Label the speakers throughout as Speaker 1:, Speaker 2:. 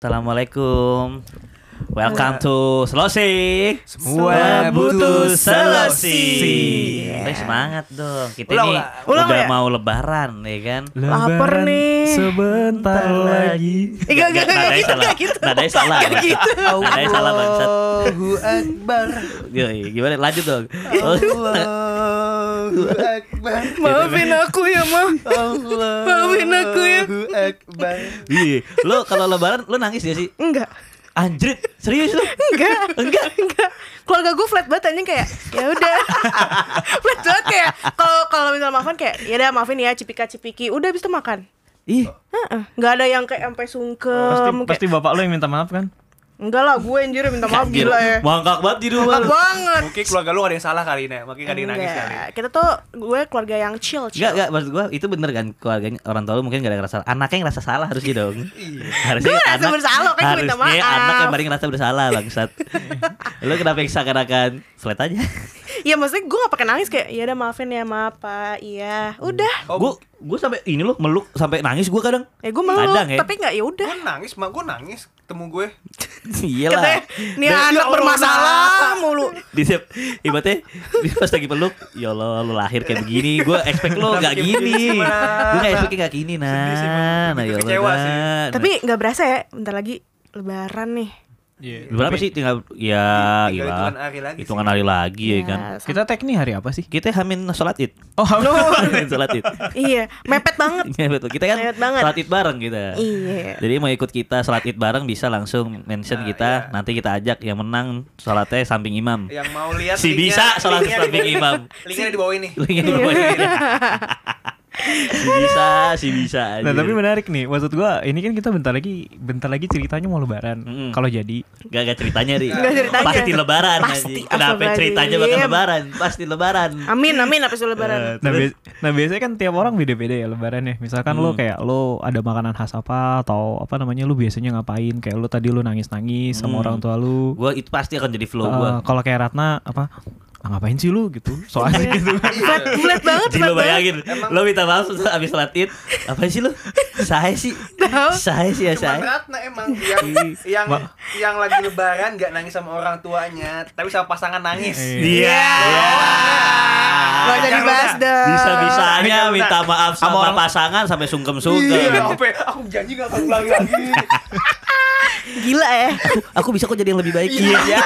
Speaker 1: Assalamualaikum. Welcome to Selosi.
Speaker 2: Semua butuh
Speaker 1: Selosi. Eh, semangat dong. Kita
Speaker 2: Ulang
Speaker 1: ini?
Speaker 3: Ulang
Speaker 1: udah
Speaker 3: ya?
Speaker 1: mau lebaran ya kan.
Speaker 3: Lapar nih.
Speaker 2: Sebentar lagi.
Speaker 3: Enggak, enggak, enggak, gitu,
Speaker 1: salah.
Speaker 3: enggak gitu.
Speaker 1: Nadanya salah.
Speaker 3: Enggak gitu.
Speaker 1: Nadanya salah bangsat.
Speaker 2: Allahu Akbar.
Speaker 1: Gimana lanjut dong.
Speaker 3: Iya.
Speaker 2: Allahu Akbar.
Speaker 3: Maafin aku ya, Ma. Maafin aku ya.
Speaker 2: Allahu Akbar.
Speaker 1: Iya, lo kalau lebaran lo nangis gak sih?
Speaker 3: Enggak.
Speaker 1: Anjrit, serius lo?
Speaker 3: Enggak. Enggak. Enggak. Keluarga gue flat banget anjing kayak ya udah. flat banget kayak kalau kalau misalnya maafin kayak ya udah maafin ya cipika cipiki udah bisa makan.
Speaker 1: Ih,
Speaker 3: Heeh. Enggak ada yang kayak sampai sungkem
Speaker 4: Pasti,
Speaker 3: kayak,
Speaker 4: pasti bapak lo yang minta maaf kan?
Speaker 3: Enggak lah, gue anjir minta maaf
Speaker 1: anjir.
Speaker 3: gila ya.
Speaker 1: Mangkak banget di rumah. Lo.
Speaker 3: banget.
Speaker 2: Mungkin keluarga lu gak ada yang salah kali ini. Mungkin gak ada yang nangis kali.
Speaker 3: Kita tuh gue keluarga yang chill, chill.
Speaker 1: Enggak, enggak, maksud gua itu bener kan keluarganya orang tua lu mungkin gak ada ngerasa anaknya yang ngerasa salah harusnya dong. harusnya
Speaker 3: Gua ngerasa bersalah, kan gua minta
Speaker 1: harusnya
Speaker 3: maaf.
Speaker 1: anak yang paling ngerasa bersalah bangsat. lu kenapa yang seakan-akan flat aja?
Speaker 3: Iya maksudnya gue gak pakai nangis kayak ya udah maafin ya maaf pak iya udah
Speaker 2: Oh,
Speaker 1: Gua gua sampai ini loh meluk sampai nangis gua kadang.
Speaker 3: ya gue meluk
Speaker 1: Kadang ya.
Speaker 3: tapi nggak ya udah
Speaker 2: Gue nangis, mak gue nangis ketemu gue.
Speaker 1: Iyalah.
Speaker 3: katanya nih anak bermasalah mulu.
Speaker 1: Di siap ibaratnya di pas lagi peluk ya Allah lu lahir kayak begini gue expect lu gak gini. gue gak expect gak gini nah. Nah ya
Speaker 2: kecewa
Speaker 1: Allah
Speaker 2: sih.
Speaker 3: tapi nggak berasa ya bentar lagi lebaran nih
Speaker 4: Iya.
Speaker 1: berapa sih? Tinggal ya
Speaker 2: Tinggal
Speaker 1: iya
Speaker 2: hitungan hari lagi
Speaker 1: hitungan hari lagi ya kan?
Speaker 3: Sam-
Speaker 4: Kita tag nih hari apa sih?
Speaker 1: kita hamin sholat id.
Speaker 4: Oh,
Speaker 1: hamin sholat id.
Speaker 3: iya mepet banget.
Speaker 1: Iya betul kita kan
Speaker 3: Mepet banget.
Speaker 1: sholat id bareng kita.
Speaker 3: Iya.
Speaker 1: Jadi mau ikut kita sholat id bareng bisa langsung mention
Speaker 2: Nah,
Speaker 1: kita.
Speaker 2: iya.
Speaker 1: nanti kita ajak yang menang sholatnya samping imam.
Speaker 2: Yang mau lihat
Speaker 1: Si
Speaker 2: linknya-
Speaker 1: bisa sholat samping imam.
Speaker 2: Linknya di bawah ini.
Speaker 1: Linknya di bawah ini. Si bisa si bisa
Speaker 4: Nah,
Speaker 1: anjir.
Speaker 4: tapi menarik nih. Maksud gua, ini kan kita bentar lagi bentar lagi ceritanya mau lebaran.
Speaker 1: Mm-mm.
Speaker 4: Kalau jadi
Speaker 1: Gak, gak ceritanya ri
Speaker 3: Gak ceritanya.
Speaker 1: Pasti lebaran
Speaker 3: Pasti.
Speaker 1: Kenapa ceritanya bakal lebaran Pasti lebaran
Speaker 3: amin amin apa sih lebaran
Speaker 1: Eh,
Speaker 4: Nah,
Speaker 1: terus-
Speaker 4: bias- nah biasanya kan tiap orang beda-beda ya lebaran ya. Misalkan lo
Speaker 1: Hmm.
Speaker 4: kayak lo ada makanan khas apa atau apa namanya lo biasanya ngapain? Kayak lo tadi lo nangis-nangis sama
Speaker 1: Hmm.
Speaker 4: orang tua lo.
Speaker 1: Gua itu pasti akan jadi flow
Speaker 4: Eh,
Speaker 1: gua
Speaker 4: kalau kayak Ratna apa? Ah, ngapain sih lu gitu? Soalnya gitu.
Speaker 3: flat flat banget
Speaker 1: Jadi lo bayangin Lo minta maaf setelah abis sholat id Apa sih lo? Saya sih. Saya sih ya saya
Speaker 2: Ratna emang yang yang
Speaker 4: Ma-
Speaker 2: yang lagi lebaran gak nangis sama orang tuanya, tapi sama pasangan nangis.
Speaker 4: Iya.
Speaker 1: Iya
Speaker 3: Gak usah dibahas dah
Speaker 1: Bisa-bisanya
Speaker 2: Udah.
Speaker 1: minta maaf sama, pasangan sampai
Speaker 2: Iya,
Speaker 1: sungkem-sungkem
Speaker 2: apa? Aku janji gak akan ulangi lagi.
Speaker 3: gila ya
Speaker 1: Aku bisa kok jadi yang lebih baik
Speaker 2: Iya.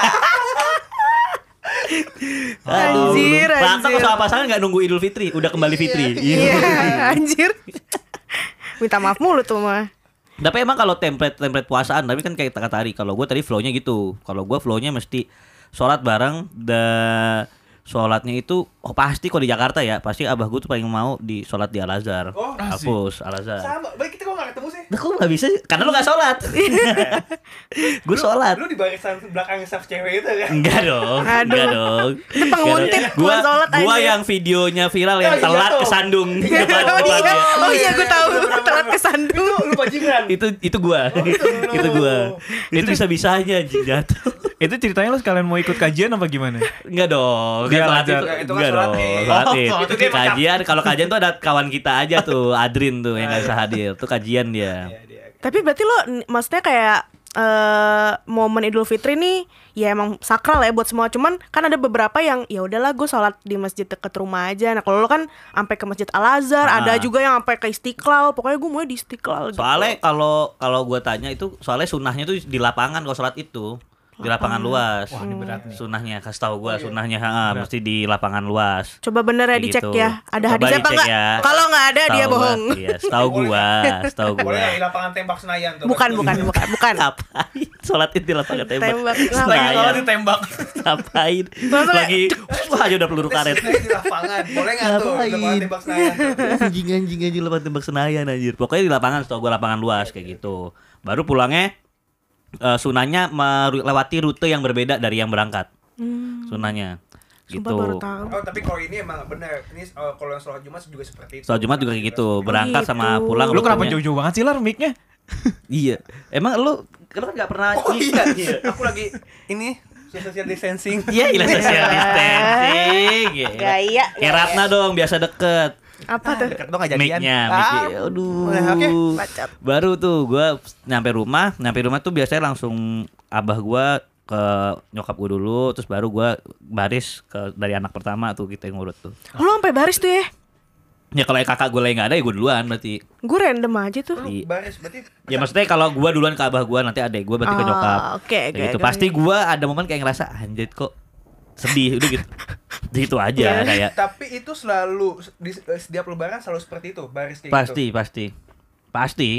Speaker 3: Anjir,
Speaker 1: Rata
Speaker 3: anjir.
Speaker 1: kok sama pasangan gak nunggu Idul Fitri Udah kembali Fitri
Speaker 3: iya anjir minta maaf mulu tuh mah
Speaker 1: Tapi emang kalau template template puasaan, tapi kan kayak kata Ari, kalau gue tadi flownya gitu. Kalau gue flownya mesti sholat bareng, da sholatnya itu oh pasti kalau di Jakarta ya, pasti abah gue tuh paling mau di sholat di Al Azhar.
Speaker 2: Oh,
Speaker 1: Hapus Al Azhar.
Speaker 2: Sama, baik kita gak ketemu sih?
Speaker 1: Nah, kok gak bisa? Karena lu gak sholat. gue sholat.
Speaker 2: Lu di barisan belakang staff cewek itu kan?
Speaker 1: Enggak dong,
Speaker 3: Aduh.
Speaker 1: enggak dong.
Speaker 3: Itu penguntit,
Speaker 1: Gua,
Speaker 3: sholat
Speaker 1: gua
Speaker 3: aja.
Speaker 1: yang videonya viral yang
Speaker 2: Oh, iya
Speaker 1: telat kesandung depan
Speaker 3: oh iya
Speaker 1: depannya.
Speaker 3: oh iya gue tahu
Speaker 2: Bener-bener.
Speaker 3: telat kesandung
Speaker 2: Lu bajingan.
Speaker 1: Itu itu gua. itu gua. Itu bisa-bisanya anjing jatuh.
Speaker 4: itu ceritanya lo sekalian mau ikut kajian apa gimana?
Speaker 1: Enggak dong.
Speaker 4: Dia
Speaker 1: Kan sholat
Speaker 4: ngajar.
Speaker 1: itu,
Speaker 2: Itu kan
Speaker 1: enggak dong. Sholat
Speaker 4: Oh,
Speaker 1: id. Kajian kalau kajian tuh ada kawan kita aja tuh, Adrin tuh yang enggak bisa hadir. Tuh kajian dia.
Speaker 2: Iya, dia.
Speaker 3: tapi berarti lo n- maksudnya kayak eh momen Idul Fitri nih ya emang sakral ya buat semua cuman kan ada beberapa yang ya udahlah gue sholat di masjid deket rumah aja nah kalau lo kan sampai ke masjid Al Azhar
Speaker 1: Ah.
Speaker 3: ada juga yang sampai ke Istiqlal pokoknya gue mau di Istiqlal gitu.
Speaker 1: Soalnya kalau kalau gua tanya itu soalnya sunnahnya tuh di lapangan kalau sholat itu di lapangan luas.
Speaker 4: Wah, ini berat nih.
Speaker 1: Sunnahnya kasih tahu gua sunnahnya ha, mesti di lapangan luas.
Speaker 3: coba bener ya dicek
Speaker 1: gitu.
Speaker 3: ya ada
Speaker 1: Coba
Speaker 3: hadisnya apa enggak
Speaker 1: ya.
Speaker 3: kalau nggak ada dia
Speaker 1: Setahu gua-
Speaker 3: bohong
Speaker 1: Iya, setahu gua, setahu gua.
Speaker 2: Boleh di lapangan tembak Senayan tuh?
Speaker 3: bukan bukan bukan bukan
Speaker 1: Ngapain? Sholat id di lapangan tembak.
Speaker 3: Tembak.
Speaker 1: Senayan.
Speaker 2: Kalau ditembak.
Speaker 1: Ngapain? Lagi wah aja udah peluru karet.
Speaker 2: Di lapangan. Boleh nggak tuh? Di lapangan tembak Senayan.
Speaker 1: anjing anjing anjing lapangan tembak Senayan anjir. Pokoknya di lapangan setahu gua lapangan luas kayak gitu. Baru pulangnya eh, sunahnya melewati rute yang berbeda dari yang berangkat.
Speaker 3: Hmm,
Speaker 1: Sunahnya.
Speaker 3: sumpah
Speaker 1: Gitu.
Speaker 3: baru tahu
Speaker 2: Oh tapi kalau ini emang benar. Ini eh, kalau yang sholat Jumat juga seperti itu.
Speaker 1: Soal Jumat juga kayak gitu, berangkat
Speaker 3: gitu.
Speaker 1: sama pulang.
Speaker 4: Lu kenapa jauh-jauh banget sih lar mic-nya?
Speaker 1: Iya. Emang lu lu kan nggak pernah
Speaker 2: Oh iya. Aku lagi ini social distancing.
Speaker 1: Iya, ilah social distancing. Iya.
Speaker 3: Gaya,
Speaker 1: Kayak Ratna dong, biasa deket.
Speaker 3: Apa
Speaker 2: Ah,
Speaker 3: tuh?
Speaker 2: Deket dong jadian.
Speaker 1: Mic-nya,
Speaker 2: Ah.
Speaker 1: Aduh.
Speaker 2: Udah, Oke.
Speaker 3: Bacot.
Speaker 1: Baru tuh gua nyampe rumah, nyampe rumah tuh biasanya langsung abah gua ke nyokap gua dulu, terus baru gua baris ke dari anak pertama tuh kita yang ngurut tuh.
Speaker 3: Lu sampai baris tuh ya?
Speaker 1: Ya kalau kakak gue lagi nggak ada ya gue duluan berarti.
Speaker 3: Gue random aja tuh.
Speaker 2: Lu
Speaker 1: Iya.
Speaker 2: baris berarti
Speaker 1: Ya maksudnya kalau gua duluan ke abah gua nanti adek gua berarti ke
Speaker 3: Oh,
Speaker 1: nyokap.
Speaker 3: oke, oke,
Speaker 1: gitu. Pasti gua ada momen kayak ngerasa anjir kok sedih udah gitu. gitu aja
Speaker 3: Iya.
Speaker 1: kayak
Speaker 2: tapi itu selalu di setiap lebaran selalu seperti itu, baris kayak
Speaker 1: pasti
Speaker 2: gitu.
Speaker 1: pasti pasti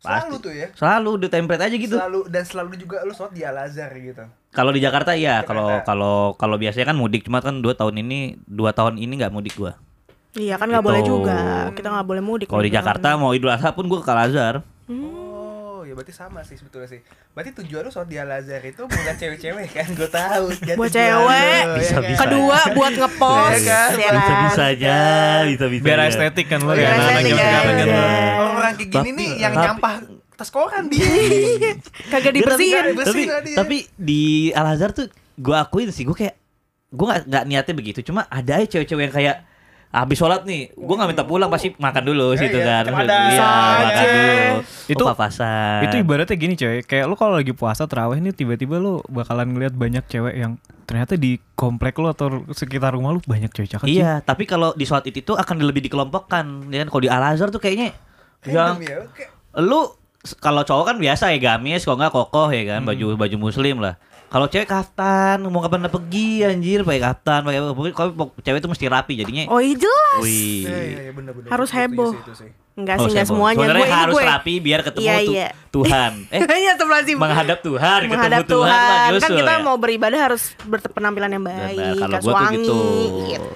Speaker 2: Selalu
Speaker 1: pasti.
Speaker 2: tuh ya.
Speaker 1: Selalu udah template aja gitu.
Speaker 2: Selalu dan selalu juga lu sholat di Al Azhar gitu.
Speaker 1: Kalau di Jakarta iya,
Speaker 2: Jakarta.
Speaker 1: kalau kalau kalau biasanya kan mudik cuma kan dua tahun ini dua tahun ini nggak mudik gua.
Speaker 3: Iya kan nggak
Speaker 1: Gitu.
Speaker 3: boleh juga. Kita nggak boleh mudik.
Speaker 1: Kalau di Jakarta mau Idul Adha pun gua ke Al Azhar.
Speaker 2: Oh, ya berarti sama sih sebetulnya sih. Berarti tujuan lu sholat di Al Azhar itu bukan cewek-cewek kan? Gue tahu. Jadi
Speaker 3: Buat cewek.
Speaker 2: lu,
Speaker 1: Bisa,
Speaker 2: ya kan?
Speaker 1: bisa.
Speaker 3: Kedua buat ngepost.
Speaker 2: Iya kan?
Speaker 3: ya
Speaker 1: Bisa
Speaker 3: kan?
Speaker 1: bisa aja, bisa bisa.
Speaker 4: Biar estetik kan lu ya. sekarang kan.
Speaker 2: Orang-orang kayak gini
Speaker 1: Tapi-
Speaker 2: nih yang
Speaker 1: tapi-
Speaker 2: nyampah tas koran dia.
Speaker 3: Kagak dibersihin.
Speaker 2: Nggak
Speaker 1: tapi
Speaker 2: dibersihin dia.
Speaker 1: tapi di Al Azhar tuh gue akuin sih gue kayak gue nggak niatnya begitu cuma ada aja cewek-cewek yang kayak habis sholat nih gue nggak minta pulang pasti makan dulu
Speaker 2: Eh,
Speaker 1: situ
Speaker 2: iya,
Speaker 1: kan. Iya makan dulu.
Speaker 4: Itu-
Speaker 1: itu papasan.
Speaker 4: Itu ibaratnya gini coy, kayak lu kalau lagi puasa terawih nih tiba-tiba lu bakalan ngeliat banyak cewek yang ternyata di komplek lu atau sekitar rumah lu banyak cewek cakep.
Speaker 1: iya tapi kalau di sholat itu tuh akan lebih dikelompokkan ya kan? Kalau di Al Azhar tuh kayaknya yang
Speaker 2: ya, oke.
Speaker 1: lu kalau cowok kan biasa ya gamis kalau nggak kokoh ya kan
Speaker 2: Hmm.
Speaker 1: baju baju muslim lah kalau cewek kaftan mau kapan pergi anjir pakai kaftan pakai pokoknya kalau cewek itu mesti rapi jadinya
Speaker 3: Oh iya jelas.
Speaker 1: wih
Speaker 2: Iya, iya, iya, bener, bener.
Speaker 3: Harus heboh. Enggak sih enggak semuanya.
Speaker 1: Sebenarnya
Speaker 3: Gue
Speaker 1: harus
Speaker 3: gue.
Speaker 1: rapi biar ketemu
Speaker 3: Iya,
Speaker 1: tu-
Speaker 3: iya.
Speaker 1: Tuhan. Eh,
Speaker 3: Iya astagfirullahaladzim.
Speaker 1: menghadap Tuhan,
Speaker 3: menghadap
Speaker 1: ketemu Tuhan,
Speaker 3: Tuhan. Kan kita
Speaker 1: ya.
Speaker 3: mau beribadah harus berpenampilan yang baik,
Speaker 1: kalau gua tuh gitu.
Speaker 3: gitu.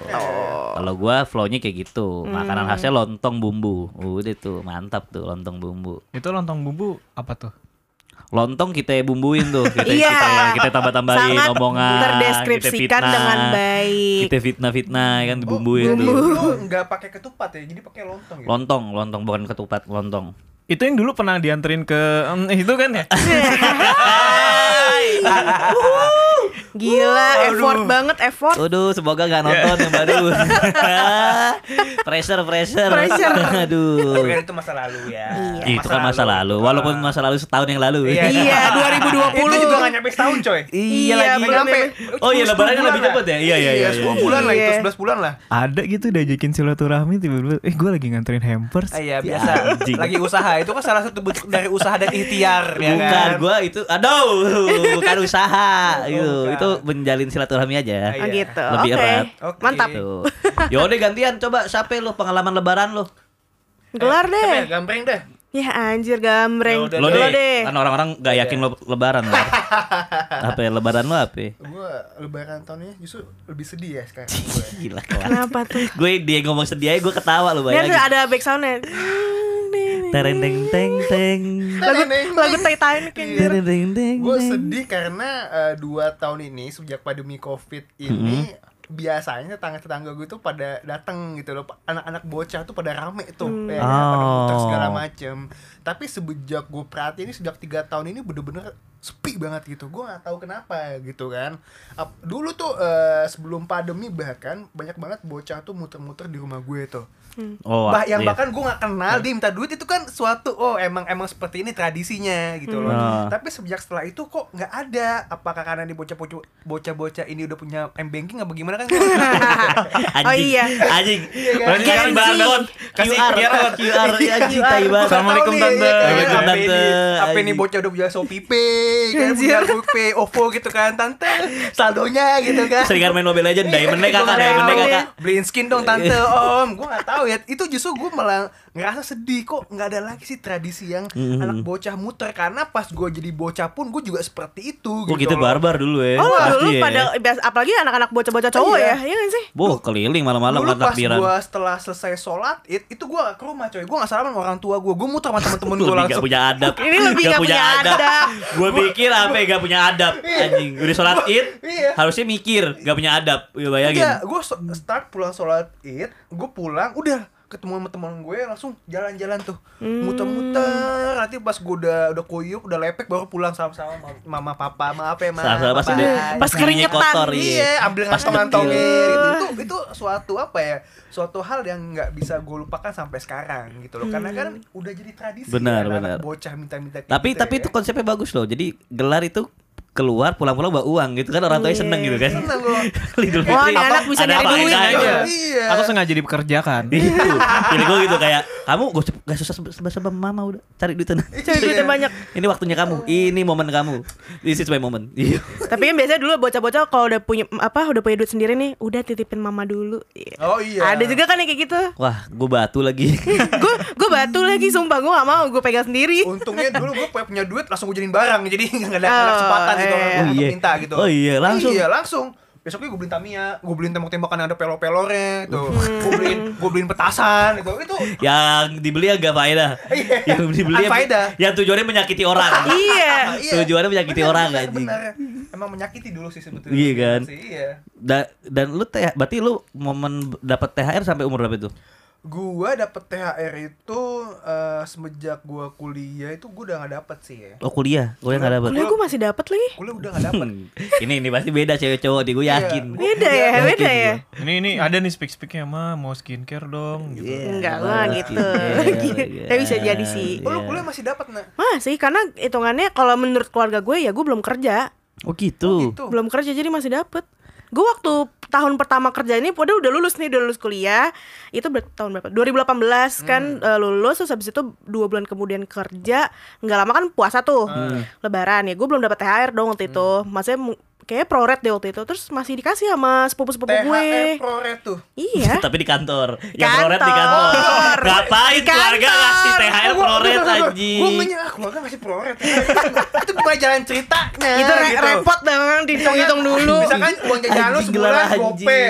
Speaker 1: Kalau gua flow-nya kayak gitu.
Speaker 3: Hmm.
Speaker 1: Makanan khasnya lontong bumbu. Udah tuh, mantap tuh lontong bumbu.
Speaker 4: Itu lontong bumbu apa tuh?
Speaker 1: Lontong kita bumbuin tuh, kita
Speaker 3: Iya.
Speaker 1: kita, kita tambah-tambahin
Speaker 3: Sangat
Speaker 1: omongan,
Speaker 3: terdeskripsikan
Speaker 1: kita fitnah,
Speaker 3: dengan baik.
Speaker 1: Kita fitnah-fitnah kan
Speaker 2: Oh,
Speaker 1: dibumbuin
Speaker 2: bumbu
Speaker 1: tuh.
Speaker 2: nggak pakai ketupat ya, jadi pakai lontong ya.
Speaker 1: Lontong, lontong bukan ketupat, lontong.
Speaker 4: Itu yang dulu pernah dianterin ke em, itu kan ya?
Speaker 3: Gila, effort banget, effort.
Speaker 1: Waduh, semoga nggak nonton yang baru. pressure, pressure.
Speaker 3: Pressure.
Speaker 1: Aduh.
Speaker 2: Tapi kan itu masa lalu ya.
Speaker 3: Iya.
Speaker 1: Itu kan masa lalu, walaupun masa lalu setahun yang lalu.
Speaker 2: Iya.
Speaker 3: Iya, 2020.
Speaker 2: Itu juga nggak nyampe setahun coy.
Speaker 1: Iya
Speaker 3: Iya,
Speaker 1: lagi.
Speaker 2: Nyampe.
Speaker 1: Oh iya,
Speaker 2: 10
Speaker 1: lebarannya lebih
Speaker 2: lah.
Speaker 1: cepet ya? Iya, iya, iya,
Speaker 2: 10
Speaker 1: iya.
Speaker 2: bulan lah itu,
Speaker 3: Iya.
Speaker 2: 11 bulan lah.
Speaker 4: Ada gitu diajakin silaturahmi tiba-tiba eh gue lagi nganterin hampers.
Speaker 2: Ah, Iya biasa.
Speaker 1: Anjing.
Speaker 2: Lagi usaha itu kan salah satu bentuk dari usaha dan ikhtiar ya
Speaker 1: bukan
Speaker 2: kan.
Speaker 1: gua itu aduh bukan usaha itu. Itu menjalin silaturahmi aja
Speaker 2: Iya.
Speaker 3: Oh, gitu.
Speaker 1: Lebih
Speaker 3: Oke.
Speaker 1: erat.
Speaker 2: Oke.
Speaker 3: Mantap.
Speaker 1: tuh yaudah gantian coba siapa lu pengalaman lebaran lu
Speaker 3: Gelar
Speaker 2: ya?
Speaker 3: deh.
Speaker 2: Gambreng deh.
Speaker 3: Ya anjir gambreng.
Speaker 2: Ya
Speaker 1: lo
Speaker 3: Lo
Speaker 1: deh
Speaker 3: deh.
Speaker 1: kan orang-orang gak yakin lo lebaran lo apa ya lebaran lo apa
Speaker 2: Gue lebaran tahun ini justru lebih sedih ya sekarang
Speaker 1: gila kelas
Speaker 3: Kenapa tuh?
Speaker 1: gue dia ngomong sedih aja gue ketawa lo bayangin
Speaker 3: ada back soundnya.
Speaker 1: tereng teng teng. Teng
Speaker 3: Lagu lagu kayak gitu.
Speaker 1: tereng teng teng.
Speaker 2: Gue sedih karena eh, dua tahun ini sejak pandemi covid ini biasanya tetangga-tetangga gue tuh pada datang gitu loh. Anak-anak bocah tuh pada rame tuh ya kan, pada
Speaker 1: Oh.
Speaker 2: muter segala macem. Tapi sejak gue perhatiin ini sejak tiga tahun ini bener-bener sepi banget gitu. Gue nggak tahu kenapa gitu kan. Ap- dulu tuh eh, sebelum pandemi bahkan banyak banget bocah tuh muter-muter di rumah gue tuh
Speaker 1: oh
Speaker 2: bah yang
Speaker 1: iya.
Speaker 2: bahkan gue nggak kenal dia minta duit itu kan suatu oh emang emang seperti ini tradisinya gitu loh
Speaker 1: Hmm.
Speaker 2: tapi sejak setelah itu kok nggak ada apakah karena di bocah bocah bocah ini udah punya m banking apa gimana kan
Speaker 1: Anjing.
Speaker 3: Oh iya.
Speaker 1: Anjing.
Speaker 2: kan?
Speaker 1: Berarti sekarang
Speaker 3: Z.
Speaker 1: barcode
Speaker 2: Kasih
Speaker 1: QR
Speaker 2: QR.
Speaker 1: Banget.
Speaker 4: Assalamualaikum,
Speaker 2: tahu
Speaker 4: Tante.
Speaker 2: ya kan?
Speaker 1: Tante.
Speaker 2: ini apa ini bocah udah punya Shopee Pay kan punya GoPay OVO gitu kan tante saldonya gitu kan
Speaker 1: Seringan main Mobile Legend, Diamond-nya kakak, Diamond-nya kakak.
Speaker 2: beliin skin dong tante om gue nggak tahu ya itu justru gue malah ngerasa sedih kok nggak ada lagi sih tradisi yang
Speaker 1: Mhm.
Speaker 2: anak bocah muter karena pas gue jadi bocah pun gue juga seperti itu
Speaker 1: Kok
Speaker 2: gitu
Speaker 1: kita barbar dulu ya.
Speaker 3: Oh, lu,
Speaker 1: ya.
Speaker 3: pada biasa apalagi anak-anak bocah-bocah cowok
Speaker 2: Iya.
Speaker 3: ya. Iya gak sih?
Speaker 1: Boh, keliling malam-malam
Speaker 2: Dulu
Speaker 1: kan
Speaker 2: pas
Speaker 1: takbiran.
Speaker 2: gue setelah selesai sholat id, itu gue ke rumah coy gue gak salaman sama orang tua gue gue muter sama temen-temen gue
Speaker 1: Lebih gak
Speaker 2: langsung
Speaker 1: punya adab.
Speaker 3: Ini lebih nggak punya adab.
Speaker 1: Gue pikir apa ya gak punya adab. Anjing, udah sholat id,
Speaker 2: Iya.
Speaker 1: harusnya mikir gak punya adab. Ya bayangin.
Speaker 2: Iya, gue start pulang sholat id, gue pulang, udah ketemu sama teman gue langsung jalan-jalan tuh muter-muter nanti pas gue udah udah kuyup udah lepek baru pulang sama-sama mama papa maaf ya ma
Speaker 1: Sama-sama pas
Speaker 3: Pas keringetan,
Speaker 1: kotor
Speaker 2: iya ambil
Speaker 1: Pas
Speaker 2: ngantong-ngantongnya
Speaker 1: dekil.
Speaker 2: gitu. itu itu suatu apa ya suatu hal yang nggak bisa gue lupakan sampai sekarang gitu loh karena kan udah jadi tradisi
Speaker 1: Benar,
Speaker 2: ya,
Speaker 1: benar.
Speaker 2: anak bocah minta-minta
Speaker 1: Tapi
Speaker 2: gitu
Speaker 1: tapi
Speaker 2: ya.
Speaker 1: itu konsepnya bagus loh. Jadi gelar itu keluar pulang-pulang bawa uang gitu kan orang tuanya seneng gitu kan. Idul
Speaker 3: Wah,
Speaker 1: Fitri
Speaker 3: ini anak bisa nyari
Speaker 1: apa-apain
Speaker 3: duit.
Speaker 1: aja.
Speaker 2: Iya.
Speaker 4: Atau sengaja dipekerjakan.
Speaker 1: Itu. Jadi gue gitu kayak kamu gak, usah- gak susah sebab-sebab mama udah cari duit tenang.
Speaker 3: Cari duitnya banyak.
Speaker 1: Ini waktunya kamu. Ini momen kamu. This is my moment. Iya.
Speaker 3: Tapi yang biasanya dulu bocah-bocah kalau udah punya apa udah punya duit sendiri nih, udah titipin mama dulu. Iya.
Speaker 2: Oh iya.
Speaker 3: Ada juga kan yang kayak gitu.
Speaker 1: Wah, gue batu lagi.
Speaker 3: gue gue batu lagi sumpah gue gak mau gue pegang sendiri.
Speaker 2: Untungnya dulu gue punya, duit langsung gue jadiin barang jadi nggak ada, nggak ada
Speaker 3: Oh,
Speaker 2: kesempatan gitu untuk
Speaker 1: Oh, iya.
Speaker 2: minta gitu.
Speaker 1: Oh, iya, langsung.
Speaker 2: Iya langsung. Besoknya gue beliin Tamiya, gue beliin tembak-tembakan yang ada pelor-pelornya itu. Gue beliin gue beliin petasan itu. Itu
Speaker 1: yang dibeli agak faedah.
Speaker 2: Iya.
Speaker 1: yang dibeli yang,
Speaker 2: Unfaedah.
Speaker 1: yang tujuannya menyakiti orang.
Speaker 3: iya.
Speaker 2: iya.
Speaker 1: Tujuannya menyakiti
Speaker 2: Bener,
Speaker 1: orang
Speaker 2: bener,
Speaker 1: anjing.
Speaker 2: bener. Emang menyakiti dulu sih sebetulnya.
Speaker 1: Iya kan?
Speaker 2: Sih, Iya.
Speaker 1: Da- dan lu teh berarti lu momen dapat THR sampai umur berapa itu?
Speaker 2: Gua dapet THR itu eh, semenjak gua kuliah itu gua udah nggak dapet sih ya.
Speaker 1: Oh kuliah, gue yang gak dapet.
Speaker 3: Kuliah gue masih dapet lagi.
Speaker 2: Kuliah udah nggak dapet.
Speaker 1: ini ini pasti beda cewek cowok di gue yakin.
Speaker 3: Beda ya,
Speaker 1: Yakin
Speaker 3: beda ya.
Speaker 1: gua.
Speaker 4: Ini ini ada nih speak-speaknya mah mau skincare dong gitu.
Speaker 1: Iya,
Speaker 3: Enggak lah gitu.
Speaker 1: Iya,
Speaker 3: Tapi bisa
Speaker 1: iya,
Speaker 3: jadi sih.
Speaker 2: Oh lu
Speaker 1: iya.
Speaker 2: kuliah masih dapet nak?
Speaker 3: Masih karena hitungannya kalau menurut keluarga gue ya gue belum kerja.
Speaker 1: Oh gitu.
Speaker 2: Gitu.
Speaker 3: Belum kerja jadi masih dapet. Gue waktu tahun pertama kerja ini udah udah lulus nih, udah lulus kuliah. Itu ber- tahun berapa? 2018 kan eh, lulus terus habis itu dua bulan kemudian kerja. nggak lama kan puasa tuh. Lebaran ya. Gue belum dapat THR dong waktu itu. Maksudnya kayaknya proret deh waktu itu. Terus masih dikasih sama sepupu-sepupu gue.
Speaker 2: Proret tuh.
Speaker 3: Iya.
Speaker 1: Tapi di kantor. Yang
Speaker 3: Kantor.
Speaker 1: proret di kantor. Ngapain keluarga ngasih THR proret anjing.
Speaker 2: Gue ngenyang ah keluarga masih proret. itu gimana jalan ceritanya?
Speaker 3: itu
Speaker 2: gitu.
Speaker 3: repot banget dihitung-hitung dulu.
Speaker 2: Misalkan uang jajan lu sebulan gope.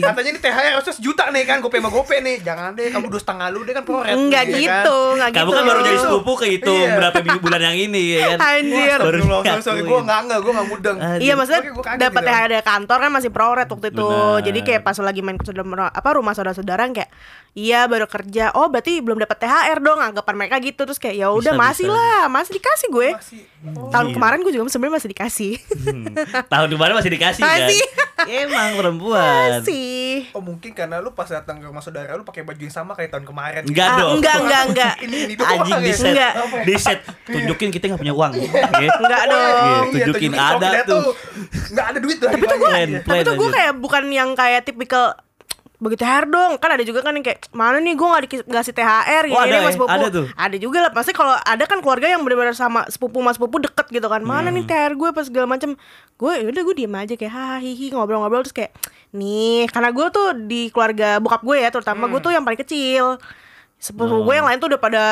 Speaker 2: Katanya ini THR harusnya sejuta nih kan gope sama gope nih. Jangan deh kamu dua setengah lu deh kan proret.
Speaker 3: Enggak
Speaker 2: ya kan?
Speaker 3: gitu, enggak gitu.
Speaker 1: Kamu kan baru jadi
Speaker 2: Gitu.
Speaker 1: sepupu kehitung
Speaker 2: Iya.
Speaker 1: berapa minggu bulan yang ini ya kan.
Speaker 3: Anjir.
Speaker 1: Baru
Speaker 2: sorry, gue enggak enggak, gue enggak mudeng.
Speaker 3: Iya maksudnya dapat
Speaker 2: gitu.
Speaker 3: THR dari kantor kan masih proret waktu itu.
Speaker 1: Benar.
Speaker 3: Jadi kayak pas lagi main ke saudara apa rumah saudara-saudara kayak iya baru kerja. Oh berarti belum dapat THR dong anggapan mereka gitu terus kayak ya udah masih
Speaker 1: bisa.
Speaker 3: lah, masih dikasih gue.
Speaker 2: Masih. Oh.
Speaker 3: Tahun kemarin gue juga sebenarnya masih dikasih.
Speaker 1: Hmm. Tahun kemarin masih dikasih kan.
Speaker 3: Masih.
Speaker 1: Emang perempuan.
Speaker 3: Masih.
Speaker 2: Oh mungkin karena lu pas datang ke rumah saudara lu pakai baju yang sama kayak tahun kemarin.
Speaker 1: Enggak
Speaker 3: Ah,
Speaker 1: dong.
Speaker 3: enggak, enggak, enggak.
Speaker 2: Ini ini
Speaker 1: Anjing
Speaker 2: ya.
Speaker 1: di set.
Speaker 3: Enggak.
Speaker 1: Di set tunjukin kita nggak punya uang. Oke.
Speaker 3: Enggak
Speaker 1: Iya,
Speaker 3: dong.
Speaker 1: tunjukin ada tuh.
Speaker 2: Enggak ada duit lah.
Speaker 3: Tapi tuh gue, tapi tuh gue kayak bukan yang kayak tipikal begitu THR dong kan ada juga kan yang kayak mana nih gue nggak dikasih ngasih THR ya
Speaker 1: Oh, ada
Speaker 3: ini
Speaker 1: ya?
Speaker 3: mas sepupu
Speaker 1: Ada tuh?
Speaker 3: ada juga lah pasti kalau ada kan keluarga yang benar-benar sama sepupu mas sepupu deket gitu kan mana
Speaker 1: Hmm.
Speaker 3: nih THR gue pas segala macem gue yaudah gue diem aja kayak hahaha hihi ngobrol-ngobrol terus kayak nih karena gue tuh di keluarga bokap gue ya terutama gue tuh yang paling kecil sepupu gue yang lain tuh udah pada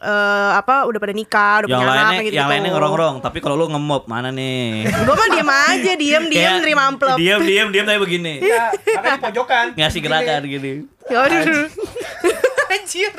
Speaker 3: eh, apa udah pada nikah udah
Speaker 1: Yang
Speaker 3: punya anak
Speaker 1: lainnya,
Speaker 3: kayak gitu
Speaker 1: yang lainnya ngerong-rong. Tapi kalau lu ngemop mana nih?
Speaker 3: gue mah diem aja diem diem nerima amplop
Speaker 1: Diam, diam, diam tapi begini.
Speaker 2: Ya, karena di pojokan.
Speaker 1: Ngasih gerakan gini.
Speaker 3: ya aduh anjir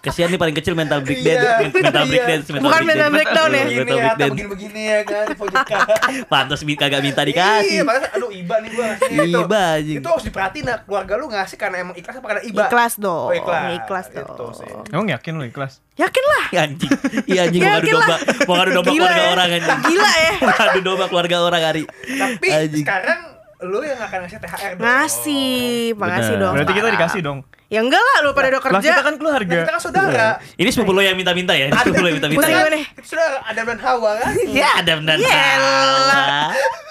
Speaker 1: Kesian nih paling kecil mental breakdance,
Speaker 2: Iya,
Speaker 1: mental
Speaker 2: iya.
Speaker 1: breakdance,
Speaker 3: Bukan mental breakdown ya?
Speaker 1: Mental
Speaker 2: ya,
Speaker 1: breakdance.
Speaker 2: begini-begini ya kan pojokan.
Speaker 1: Pantas mi- kagak minta
Speaker 2: Iya,
Speaker 1: dikasih.
Speaker 2: makanya aduh iba nih gua ngasih itu.
Speaker 1: Iba, anjing.
Speaker 2: Itu harus diperhatiin nah, keluarga lu ngasih karena emang ikhlas apa karena iba?
Speaker 3: ikhlas dong
Speaker 2: Oh, ikhlas.
Speaker 3: ikhlas
Speaker 2: Itu
Speaker 3: dong
Speaker 2: sih.
Speaker 4: Emang yakin lo ikhlas?
Speaker 3: yakin lah
Speaker 1: Iya, anjing. Iya anjing mau ngadu domba.
Speaker 3: lah.
Speaker 1: Mau ngadu domba keluarga
Speaker 3: ya.
Speaker 1: orang anjing.
Speaker 3: Gila ya.
Speaker 1: Ngadu domba keluarga orang hari.
Speaker 2: Tapi sekarang lu yang akan ngasih THR dong.
Speaker 3: ngasih makasih dong
Speaker 4: Berarti kita dikasih dong.
Speaker 3: Ya enggak lah lu pada udah
Speaker 4: Lah
Speaker 3: kerja
Speaker 4: kita kan
Speaker 2: Nah,
Speaker 4: keluarga.
Speaker 2: kita kan saudara.
Speaker 1: Ini sepupu lo yang minta-minta ya? Ini sepupu lo yang minta-minta. Ya?
Speaker 2: Kita sudah Adam dan Hawa kan?
Speaker 1: Ya ada benar.
Speaker 3: Yelah.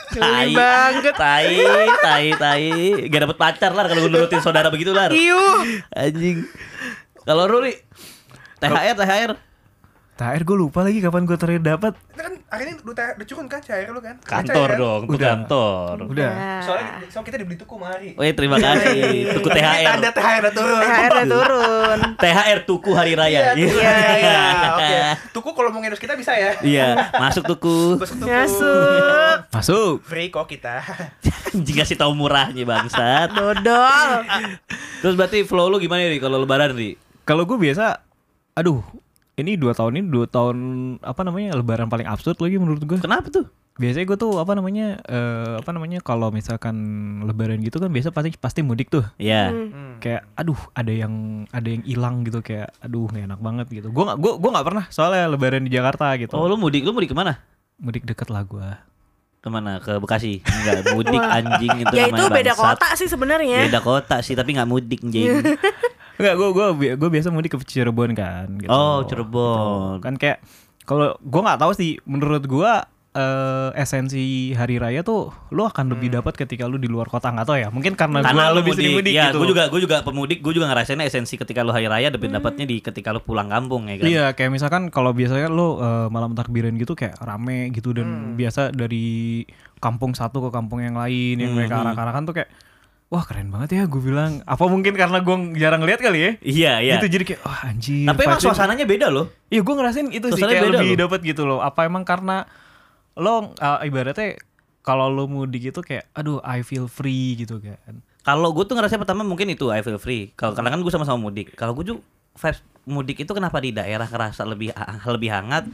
Speaker 3: Geli banget.
Speaker 1: Tai, tai, tai. Gak dapet pacar lah kalau nurutin saudara begitu lah.
Speaker 3: Iuh.
Speaker 1: Anjing. Kalau Ruli THR, THR.
Speaker 4: THR gue lupa lagi kapan gue terakhir dapat.
Speaker 2: Kan hari ini udah THR udah curun kan cair lu kan?
Speaker 1: Kantor
Speaker 2: kan?
Speaker 1: dong, itu
Speaker 4: Udah.
Speaker 1: kantor.
Speaker 4: Udah.
Speaker 3: Nah.
Speaker 2: Soalnya, soalnya kita dibeli tuku mari.
Speaker 1: Oh iya terima kasih. Tuku THR.
Speaker 2: Tanda THR udah turun.
Speaker 3: THR udah turun
Speaker 1: THR tuku hari raya.
Speaker 2: Iya.
Speaker 3: Iya,
Speaker 2: iya. Oke. Tuku kalau mau ngendus kita bisa ya.
Speaker 1: Iya, masuk tuku.
Speaker 2: Masuk tuku.
Speaker 3: Masuk
Speaker 4: Masuk.
Speaker 2: Free kok kita.
Speaker 1: Anjing kasih tahu murahnya bangsat.
Speaker 3: Dodol
Speaker 1: Terus berarti flow lu gimana nih kalau lebaran nih?
Speaker 4: Kalau gue biasa, aduh, ini dua tahun ini dua tahun apa namanya lebaran paling absurd lagi menurut gue.
Speaker 1: Kenapa tuh?
Speaker 4: biasanya gue tuh apa namanya eh, apa namanya kalau misalkan lebaran gitu kan biasa pasti pasti mudik tuh
Speaker 1: Iya.
Speaker 2: Hmm.
Speaker 4: kayak aduh ada yang ada yang hilang gitu kayak aduh nggak enak banget gitu gue nggak gue gue nggak pernah soalnya lebaran di Jakarta gitu
Speaker 1: Oh, lu mudik, lu mudik ke mana?
Speaker 4: mudik deket lah gue
Speaker 1: Ke mana? Ke Bekasi? Enggak, mudik anjing itu
Speaker 3: ya itu beda
Speaker 1: bangsat.
Speaker 3: kota sih sebenarnya.
Speaker 1: Beda kota sih, tapi nggak mudik anjing.
Speaker 4: Enggak, gue gue gue biasa mudik ke Cirebon kan. Gitu.
Speaker 1: Oh, Cirebon.
Speaker 4: Gitu. Kan kayak kalau gue nggak tahu sih, menurut gue eh, esensi hari raya tuh lu akan lebih dapat ketika lu di luar kota nggak tahu ya. Mungkin karena,
Speaker 1: Karena
Speaker 4: gue
Speaker 1: lu
Speaker 4: lebih sering mudik
Speaker 1: ya,
Speaker 4: gitu.
Speaker 1: gue juga gue juga pemudik, gue juga ngerasain esensi ketika lu hari raya dapat dapatnya di ketika lu pulang kampung ya kan.
Speaker 4: Iya, kayak misalkan kalau biasanya lu eh, malam takbiran gitu kayak rame gitu dan biasa dari kampung satu ke kampung yang lain yang mereka arak-arakan tuh kayak wah keren banget ya gue bilang. Apa mungkin karena gue jarang lihat kali ya?
Speaker 1: Iya, iya.
Speaker 4: Gitu jadi kayak wah anjir.
Speaker 1: Tapi emang suasananya beda loh.
Speaker 4: Iya gue ngerasain itu sih
Speaker 1: Suasananya
Speaker 4: kayak
Speaker 1: beda
Speaker 4: lebih
Speaker 1: loh.
Speaker 4: dapat gitu loh. Apa emang karena lo uh, ibaratnya kalau lo mudik itu kayak aduh I feel free gitu kan.
Speaker 1: Kalau gue tuh ngerasa pertama mungkin itu I feel free. Kalau karena kan gue sama-sama mudik. Kalau gue juga vibes mudik itu kenapa di daerah ngerasa lebih lebih hangat?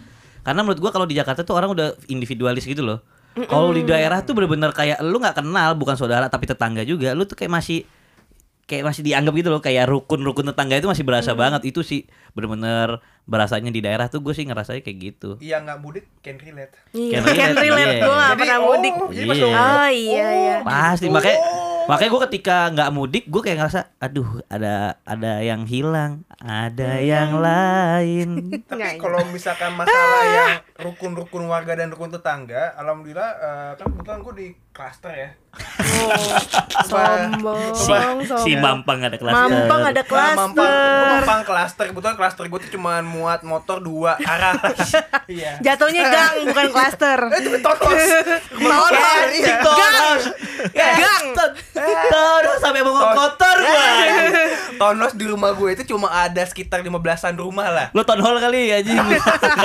Speaker 1: Karena menurut gue kalau di Jakarta tuh orang udah individualis gitu loh. Kalau di daerah tuh bener-bener kayak lu nggak kenal bukan saudara tapi tetangga juga. Lu tuh kayak masih kayak masih dianggap gitu loh kayak rukun-rukun tetangga itu masih berasa banget itu sih bener-bener berasanya di daerah tuh gue sih ngerasanya kayak gitu.
Speaker 2: Iya nggak mudik can relate.
Speaker 3: Iya,
Speaker 1: Can
Speaker 3: can
Speaker 1: relate,
Speaker 3: relate.
Speaker 1: iya.
Speaker 3: Gue gak
Speaker 2: Jadi,
Speaker 3: pernah
Speaker 2: oh,
Speaker 3: mudik.
Speaker 1: Iya.
Speaker 2: lu-
Speaker 3: Oh iya iya.
Speaker 1: Pasti
Speaker 2: gitu.
Speaker 1: makanya
Speaker 2: Oh.
Speaker 1: Makanya gue ketika nggak mudik gue kayak ngerasa aduh ada ada yang hilang ada yang lain.
Speaker 2: Tapi kalau misalkan masalah yang rukun-rukun warga dan rukun tetangga, alhamdulillah eh, kan kebetulan gue di klaster ya.
Speaker 3: Oh, sombong,
Speaker 1: si,
Speaker 3: sombong.
Speaker 1: si Mampang ada kelas
Speaker 3: Mampang ada
Speaker 2: Nah, mampang,
Speaker 3: klaster.
Speaker 2: mampang klaster. Kebetulan klaster gue tuh cuma muat motor dua arah. Iya.
Speaker 3: Jatuhnya gang bukan klaster.
Speaker 2: Itu tonos.
Speaker 3: Tonos.
Speaker 2: Iya.
Speaker 3: Gang.
Speaker 1: Ya,
Speaker 3: Gang.
Speaker 1: Terus sampai mau kotor gue
Speaker 2: Tonos di rumah gue itu cuma ada sekitar 15-an rumah lah.
Speaker 1: lo town hall kali ya anjing Bukan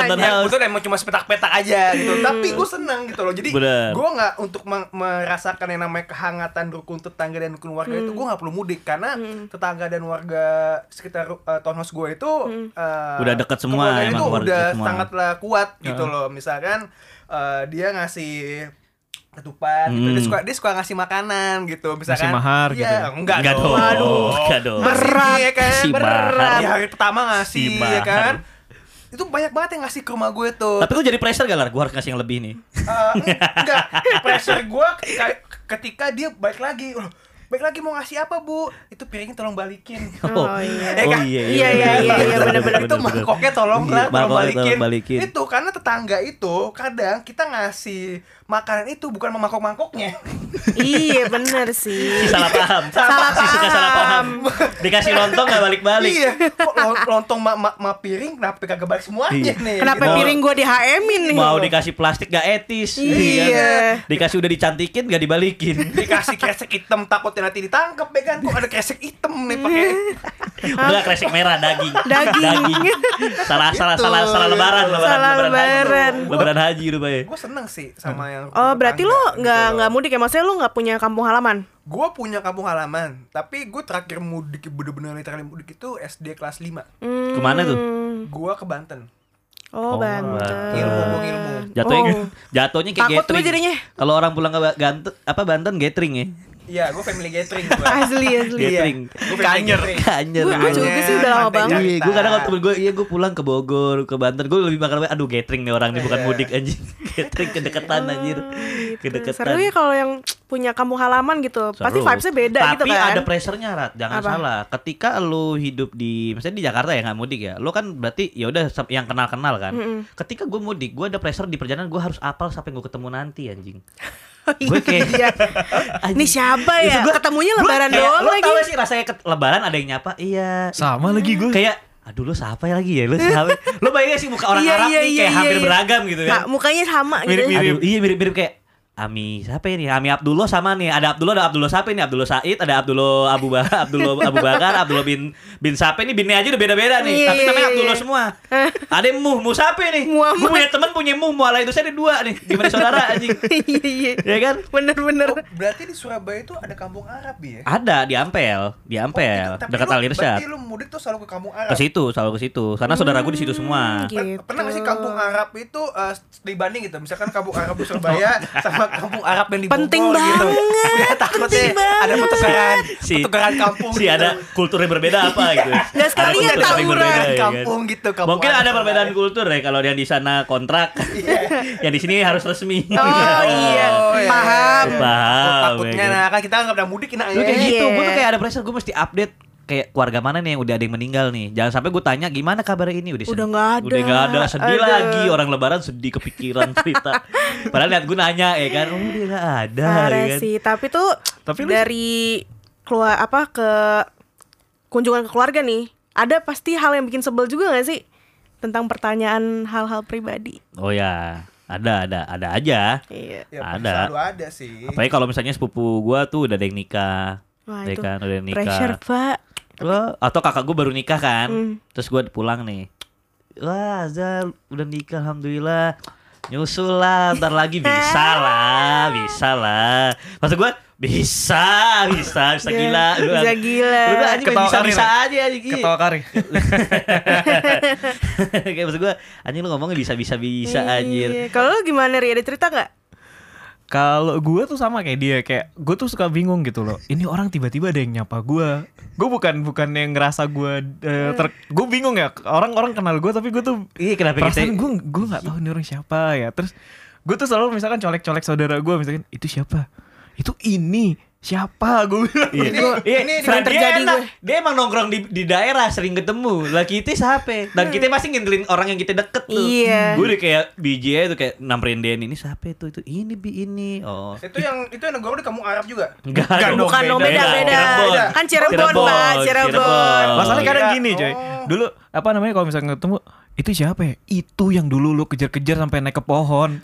Speaker 1: town
Speaker 2: Ya,
Speaker 1: house
Speaker 2: kebetulan emang cuma sepetak-petak aja gitu. Tapi gue seneng gitu loh. Jadi gue nggak untuk merasakan yang namanya kehangatan rukun tetangga dan rukun warga itu gue nggak perlu mudik karena tetangga dan warga sekitar uh, townhouse gue itu uh,
Speaker 1: Udah deket semua, emang
Speaker 2: itu
Speaker 1: keluarga
Speaker 2: udah
Speaker 1: semua.
Speaker 2: sangatlah kuat gitu loh. Misalkan uh, dia ngasih ketupat gitu.
Speaker 1: Hmm.
Speaker 2: dia suka dia suka ngasih makanan gitu misalkan
Speaker 4: Ngasih mahar
Speaker 2: iya,
Speaker 4: gitu ya?
Speaker 2: enggak,
Speaker 1: Enggak
Speaker 2: dong
Speaker 1: dong enggak dong
Speaker 3: Berat.
Speaker 2: ya kan
Speaker 1: Si mahar.
Speaker 2: di hari pertama ngasih
Speaker 1: Si
Speaker 2: ya kan. Itu banyak banget yang ngasih ke rumah gue tuh
Speaker 1: tapi lo jadi pressure gak lah gue harus ngasih yang lebih nih
Speaker 2: Eh, enggak pressure gue ketika ketika dia balik lagi loh balik lagi mau ngasih apa bu itu piringnya tolong balikin
Speaker 3: Oh, iya.
Speaker 2: Eh,
Speaker 1: oh
Speaker 2: kan?
Speaker 1: iya
Speaker 3: Iya, iya, iya, iya, bener-bener.
Speaker 2: itu mangkoknya tolong
Speaker 1: Iya,
Speaker 2: lah tolong
Speaker 1: mangkoknya
Speaker 2: balikin.
Speaker 1: tolong balikin.
Speaker 2: itu karena tetangga itu kadang kita ngasih makanan itu bukan mangkok mangkoknya
Speaker 3: Iya bener
Speaker 1: si
Speaker 3: sih.
Speaker 1: salah paham
Speaker 3: Salah
Speaker 1: si suka salah paham
Speaker 3: paham.
Speaker 1: dikasih lontong gak balik-balik
Speaker 2: iya kok lo- lontong ma, ma, ma piring kenapa kagak balik semuanya
Speaker 1: Iya.
Speaker 2: nih
Speaker 3: Kenapa
Speaker 1: Mau-
Speaker 3: piring gue di HM-in nih?
Speaker 1: mau dikasih plastik gak etis
Speaker 3: Iya.
Speaker 1: kan? dikasih udah dicantikin gak dibalikin
Speaker 2: dikasih kresek hitam takutnya nanti ditangkap ya kan kok ada kresek hitam nih pakai
Speaker 1: Enggak kresek merah daging.
Speaker 3: Daging.
Speaker 1: Salah salah
Speaker 2: Gitu.
Speaker 1: salah salah lebaran lebaran
Speaker 3: Salah lebaran.
Speaker 1: haji. Lebaran haji rupanya.
Speaker 2: gue seneng sih sama yang
Speaker 3: Oh berarti lo nggak
Speaker 2: gitu
Speaker 3: nggak mudik ya? Maksudnya lo nggak punya kampung halaman?
Speaker 2: Gue punya kampung halaman, tapi gue terakhir mudik bener-bener literally mudik itu SD kelas 5
Speaker 3: Hmm.
Speaker 1: Ke mana tuh?
Speaker 2: Gue ke Banten.
Speaker 3: Oh,
Speaker 1: Oh,
Speaker 3: Banten.
Speaker 2: Ilmu, gua ilmu.
Speaker 1: Jatuhnya
Speaker 3: Oh.
Speaker 1: jatuhnya kayak
Speaker 3: Takut gue
Speaker 1: gathering.
Speaker 3: jadinya.
Speaker 1: Kalau orang pulang ke Banten apa Banten gathering ya?
Speaker 2: Iya, gue family gathering gue.
Speaker 3: Asli asli.
Speaker 1: Gathering.
Speaker 2: Gue
Speaker 4: Kanyer.
Speaker 1: Kanyer.
Speaker 3: Gue- gue juga sih udah lama banget.
Speaker 1: Iya, gue kadang waktu temen gue, iya gue pulang ke Bogor, ke Banten, gue lebih bakal, aduh gathering nih orang nih bukan
Speaker 2: Iya.
Speaker 1: mudik anjing, gathering kedekatan anjir,
Speaker 3: Gitu.
Speaker 1: kedekatan.
Speaker 3: Seru ya kalau yang punya kampung halaman gitu. Pasti
Speaker 1: Seru.
Speaker 3: vibesnya beda
Speaker 1: Tapi
Speaker 3: gitu kan.
Speaker 1: ada pressure-nya Rat, jangan
Speaker 3: Apa?
Speaker 1: salah. Ketika lu hidup di misalnya di Jakarta ya nggak mudik ya. Lu kan berarti ya udah yang kenal-kenal kan. Ketika gue mudik, gue ada pressure di perjalanan gue harus apal sampai gue ketemu nanti anjing. gue kayak
Speaker 3: Iya. Ini siapa ya?
Speaker 1: Gua-
Speaker 3: Ketemunya
Speaker 1: gua
Speaker 3: lebaran
Speaker 1: kayak,
Speaker 3: doang
Speaker 1: lu
Speaker 3: lagi.
Speaker 1: tau gak sih rasanya ke lebaran ada yang nyapa? Iya.
Speaker 4: Sama lagi gue.
Speaker 1: Kayak aduh lu siapa ya lagi ya? Lu siapa? lu bayangin sih muka orang
Speaker 3: Iya,
Speaker 1: Arab
Speaker 3: iya,
Speaker 1: nih
Speaker 3: iya,
Speaker 1: kayak
Speaker 3: iya,
Speaker 1: hampir
Speaker 3: iya.
Speaker 1: beragam gitu
Speaker 3: Nggak,
Speaker 1: kan.
Speaker 3: mukanya sama gitu.
Speaker 4: Mirip-mirip.
Speaker 1: Aduh, iya mirip-mirip kayak Ami siapa ini? Ami Abdullah sama nih. Ada Abdullah, ada Abdullah siapa ini? Abdullah Said, ada Abdullah Abu Bakar, Abdullah Abu Bakar, Abdullah bin bin siapa ini? Binnya aja udah beda-beda nih.
Speaker 3: Iya,
Speaker 1: Tapi
Speaker 3: iya,
Speaker 1: namanya
Speaker 3: iya.
Speaker 1: Abdullah semua. ada Muh, Muh siapa?
Speaker 3: Muhammad.
Speaker 1: Gue punya teman punya Muh, Muh ala itu saya ada dua nih. Gimana saudara anjing?
Speaker 3: Iya iya.
Speaker 1: ya kan?
Speaker 3: Bener-bener.
Speaker 2: Oh, berarti di Surabaya itu ada kampung Arab ya?
Speaker 1: Ada di Ampel, di Ampel,
Speaker 2: Oh, gitu. Tapi
Speaker 1: dekat
Speaker 2: lu-
Speaker 1: Al Irsyad.
Speaker 2: Berarti lu mudik tuh selalu ke kampung Arab.
Speaker 1: Ke situ, selalu ke situ. Karena saudara gue di situ semua.
Speaker 3: Gitu.
Speaker 2: Per- Pernah gak sih kampung Arab itu eh, dibanding gitu Misalkan kampung Arab di Surabaya sama kampung Arab yang di Bogor
Speaker 3: Penting
Speaker 2: gitu
Speaker 3: banget,
Speaker 2: Udah takutnya
Speaker 3: penting banget.
Speaker 2: ada pertukaran
Speaker 1: Si,
Speaker 2: Pertukaran kampung
Speaker 1: si
Speaker 2: gitu.
Speaker 1: ada kultur yang berbeda apa gitu. Kultur yang
Speaker 3: tawuran.
Speaker 1: berbeda, ya kan?
Speaker 2: Kampung gitu, kampung
Speaker 1: Mungkin ada perbedaan kultur ya kalau yang di sana kontrak. yang di sini harus resmi.
Speaker 3: Oh iya,
Speaker 2: Oh, iya.
Speaker 3: paham.
Speaker 1: Paham.
Speaker 2: Takutnya
Speaker 1: ya kan?
Speaker 2: nah kan kita nggak pernah mudik nah
Speaker 1: Lu kayak
Speaker 2: ya.
Speaker 1: gitu,
Speaker 3: Iya.
Speaker 1: gue tuh kayak ada pressure, gue mesti update kayak keluarga mana nih yang udah ada yang meninggal nih. Jangan sampai gue tanya gimana kabar ini udah
Speaker 3: Udah nggak ada.
Speaker 1: Udah nggak ada, sedih
Speaker 3: Aduh.
Speaker 1: lagi orang lebaran sedih kepikiran cerita. Padahal lihat gue nanya ya kan, oh dia nggak ada ya kan.
Speaker 3: sih, tapi tuh
Speaker 4: Tapi lu-
Speaker 3: dari keluar apa ke kunjungan ke keluarga nih, ada pasti hal yang bikin sebel juga gak sih tentang pertanyaan hal-hal pribadi.
Speaker 1: Oh ya, ada ada ada aja.
Speaker 3: Iya.
Speaker 2: Ya,
Speaker 1: Ada.
Speaker 2: Selalu ada sih.
Speaker 1: Apalagi kalau misalnya sepupu gua tuh udah ada yang nikah.
Speaker 3: Wah,
Speaker 1: ya
Speaker 3: itu
Speaker 1: kan, udah nikah.
Speaker 3: Pressure, Pak.
Speaker 1: Wah, atau kakak gue baru nikah kan,
Speaker 3: Hmm.
Speaker 1: terus gue pulang nih. Wah, Zal udah nikah, alhamdulillah. Nyusul lah, ntar lagi bisa lah, bisa lah. Maksud gue bisa, bisa, bisa gila. Lu
Speaker 3: Bisa gila.
Speaker 1: Anjing main
Speaker 4: Ketawa
Speaker 1: bisa, bisa
Speaker 4: ya?
Speaker 1: aja anjing.
Speaker 4: Ketawa kari.
Speaker 1: Kayak maksud gue, anjing lu ngomongnya bisa, bisa, bisa anjir.
Speaker 3: Iya. Kalau lu gimana Ri? Ada cerita nggak?
Speaker 4: Kalau gue tuh sama kayak dia, kayak gue tuh suka bingung gitu loh. Ini orang tiba-tiba ada yang nyapa gue. Gue bukan bukan yang ngerasa gue eh, ter, gue bingung ya. Orang-orang kenal gue tapi gue tuh
Speaker 1: Iya, kenapa
Speaker 4: perasaan
Speaker 1: kita
Speaker 4: gue gue nggak tahu ini orang siapa ya. Terus gue tuh selalu misalkan colek-colek saudara gue misalkan itu siapa? Itu ini siapa? Gue bilang.
Speaker 1: Iya,
Speaker 2: Ini-
Speaker 1: Iya,
Speaker 2: ini
Speaker 3: sering
Speaker 1: dia
Speaker 3: terjadi
Speaker 1: enak.
Speaker 3: gue.
Speaker 1: Dia emang nongkrong di, di daerah sering ketemu. Lah kita siapa? Dan kita pasti ngintilin orang yang kita deket tuh.
Speaker 3: Iya.
Speaker 1: Gue udah kayak BJ itu kayak namperin dia ini siapa itu itu ini bi ini. Oh.
Speaker 2: Itu yang itu yang negara di kampung Arab juga.
Speaker 1: Enggak,
Speaker 2: dong,
Speaker 3: Bukan dong, beda, beda.
Speaker 1: Cirebon.
Speaker 3: Kan Cirebon, Pak, Cirebon.
Speaker 4: Masalahnya kadang
Speaker 2: Kira-
Speaker 4: gini coy.
Speaker 2: oh.
Speaker 4: Dulu apa namanya kalau misalnya ketemu itu siapa ya? Itu yang dulu lu kejar-kejar sampai naik ke pohon.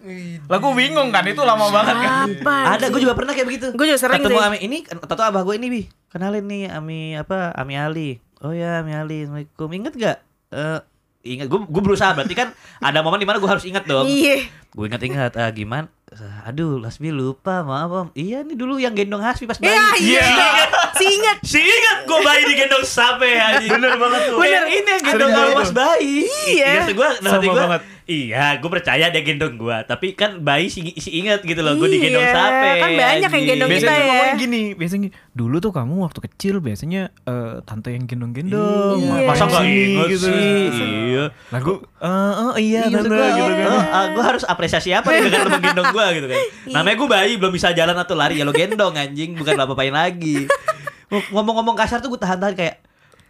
Speaker 4: Lah gue bingung kan itu lama banget kan.
Speaker 1: Ada, gue juga pernah kayak begitu.
Speaker 3: Gue juga sering
Speaker 1: Ketemu
Speaker 3: sih.
Speaker 1: Ami ini, tato abah gue ini bi. Kenalin nih Ami apa? Ami Ali. Oh ya Ami Ali. Assalamualaikum. Ingat gak? Eh ingat gue gue berusaha berarti kan ada momen di mana gue harus ingat dong.
Speaker 3: Iya.
Speaker 1: Gue ingat-ingat ah, gimana? Aduh, Lasmi lupa, maaf om. Iya nih dulu yang gendong Hasbi pas bayi.
Speaker 3: Iya, iya. Si ingat.
Speaker 1: Si ingat gue bayi digendong sampai anjing. Bener banget tuh.
Speaker 3: Bener.
Speaker 1: ini yang gendong kalau pas bayi.
Speaker 3: Iya.
Speaker 1: Ingat gue, nanti gue.
Speaker 4: banget.
Speaker 1: Iya, gue percaya dia gendong gue. Tapi kan bayi si, si ingat gitu loh. Gue digendong
Speaker 3: Iya,
Speaker 1: sampai.
Speaker 3: kan banyak yang gendong
Speaker 4: Biasanya
Speaker 3: kita ya.
Speaker 4: gini, biasanya gini, dulu tuh kamu waktu kecil biasanya eh, tante yang gendong-gendong.
Speaker 3: Iya.
Speaker 1: Masa
Speaker 4: Sini
Speaker 1: inget
Speaker 4: gitu.
Speaker 1: sih? Iya.
Speaker 4: Lah gue, eh, oh iya
Speaker 1: Iya,
Speaker 4: tante
Speaker 1: gua,
Speaker 4: gitu kan.
Speaker 1: oh, gue harus apresiasi apa nih dengan lu menggendong gue gitu kan. Namanya gue bayi belum bisa jalan atau lari. Ya lo gendong anjing. Bukan lo apain lagi. Ngomong-ngomong kasar tuh gue tahan-tahan kayak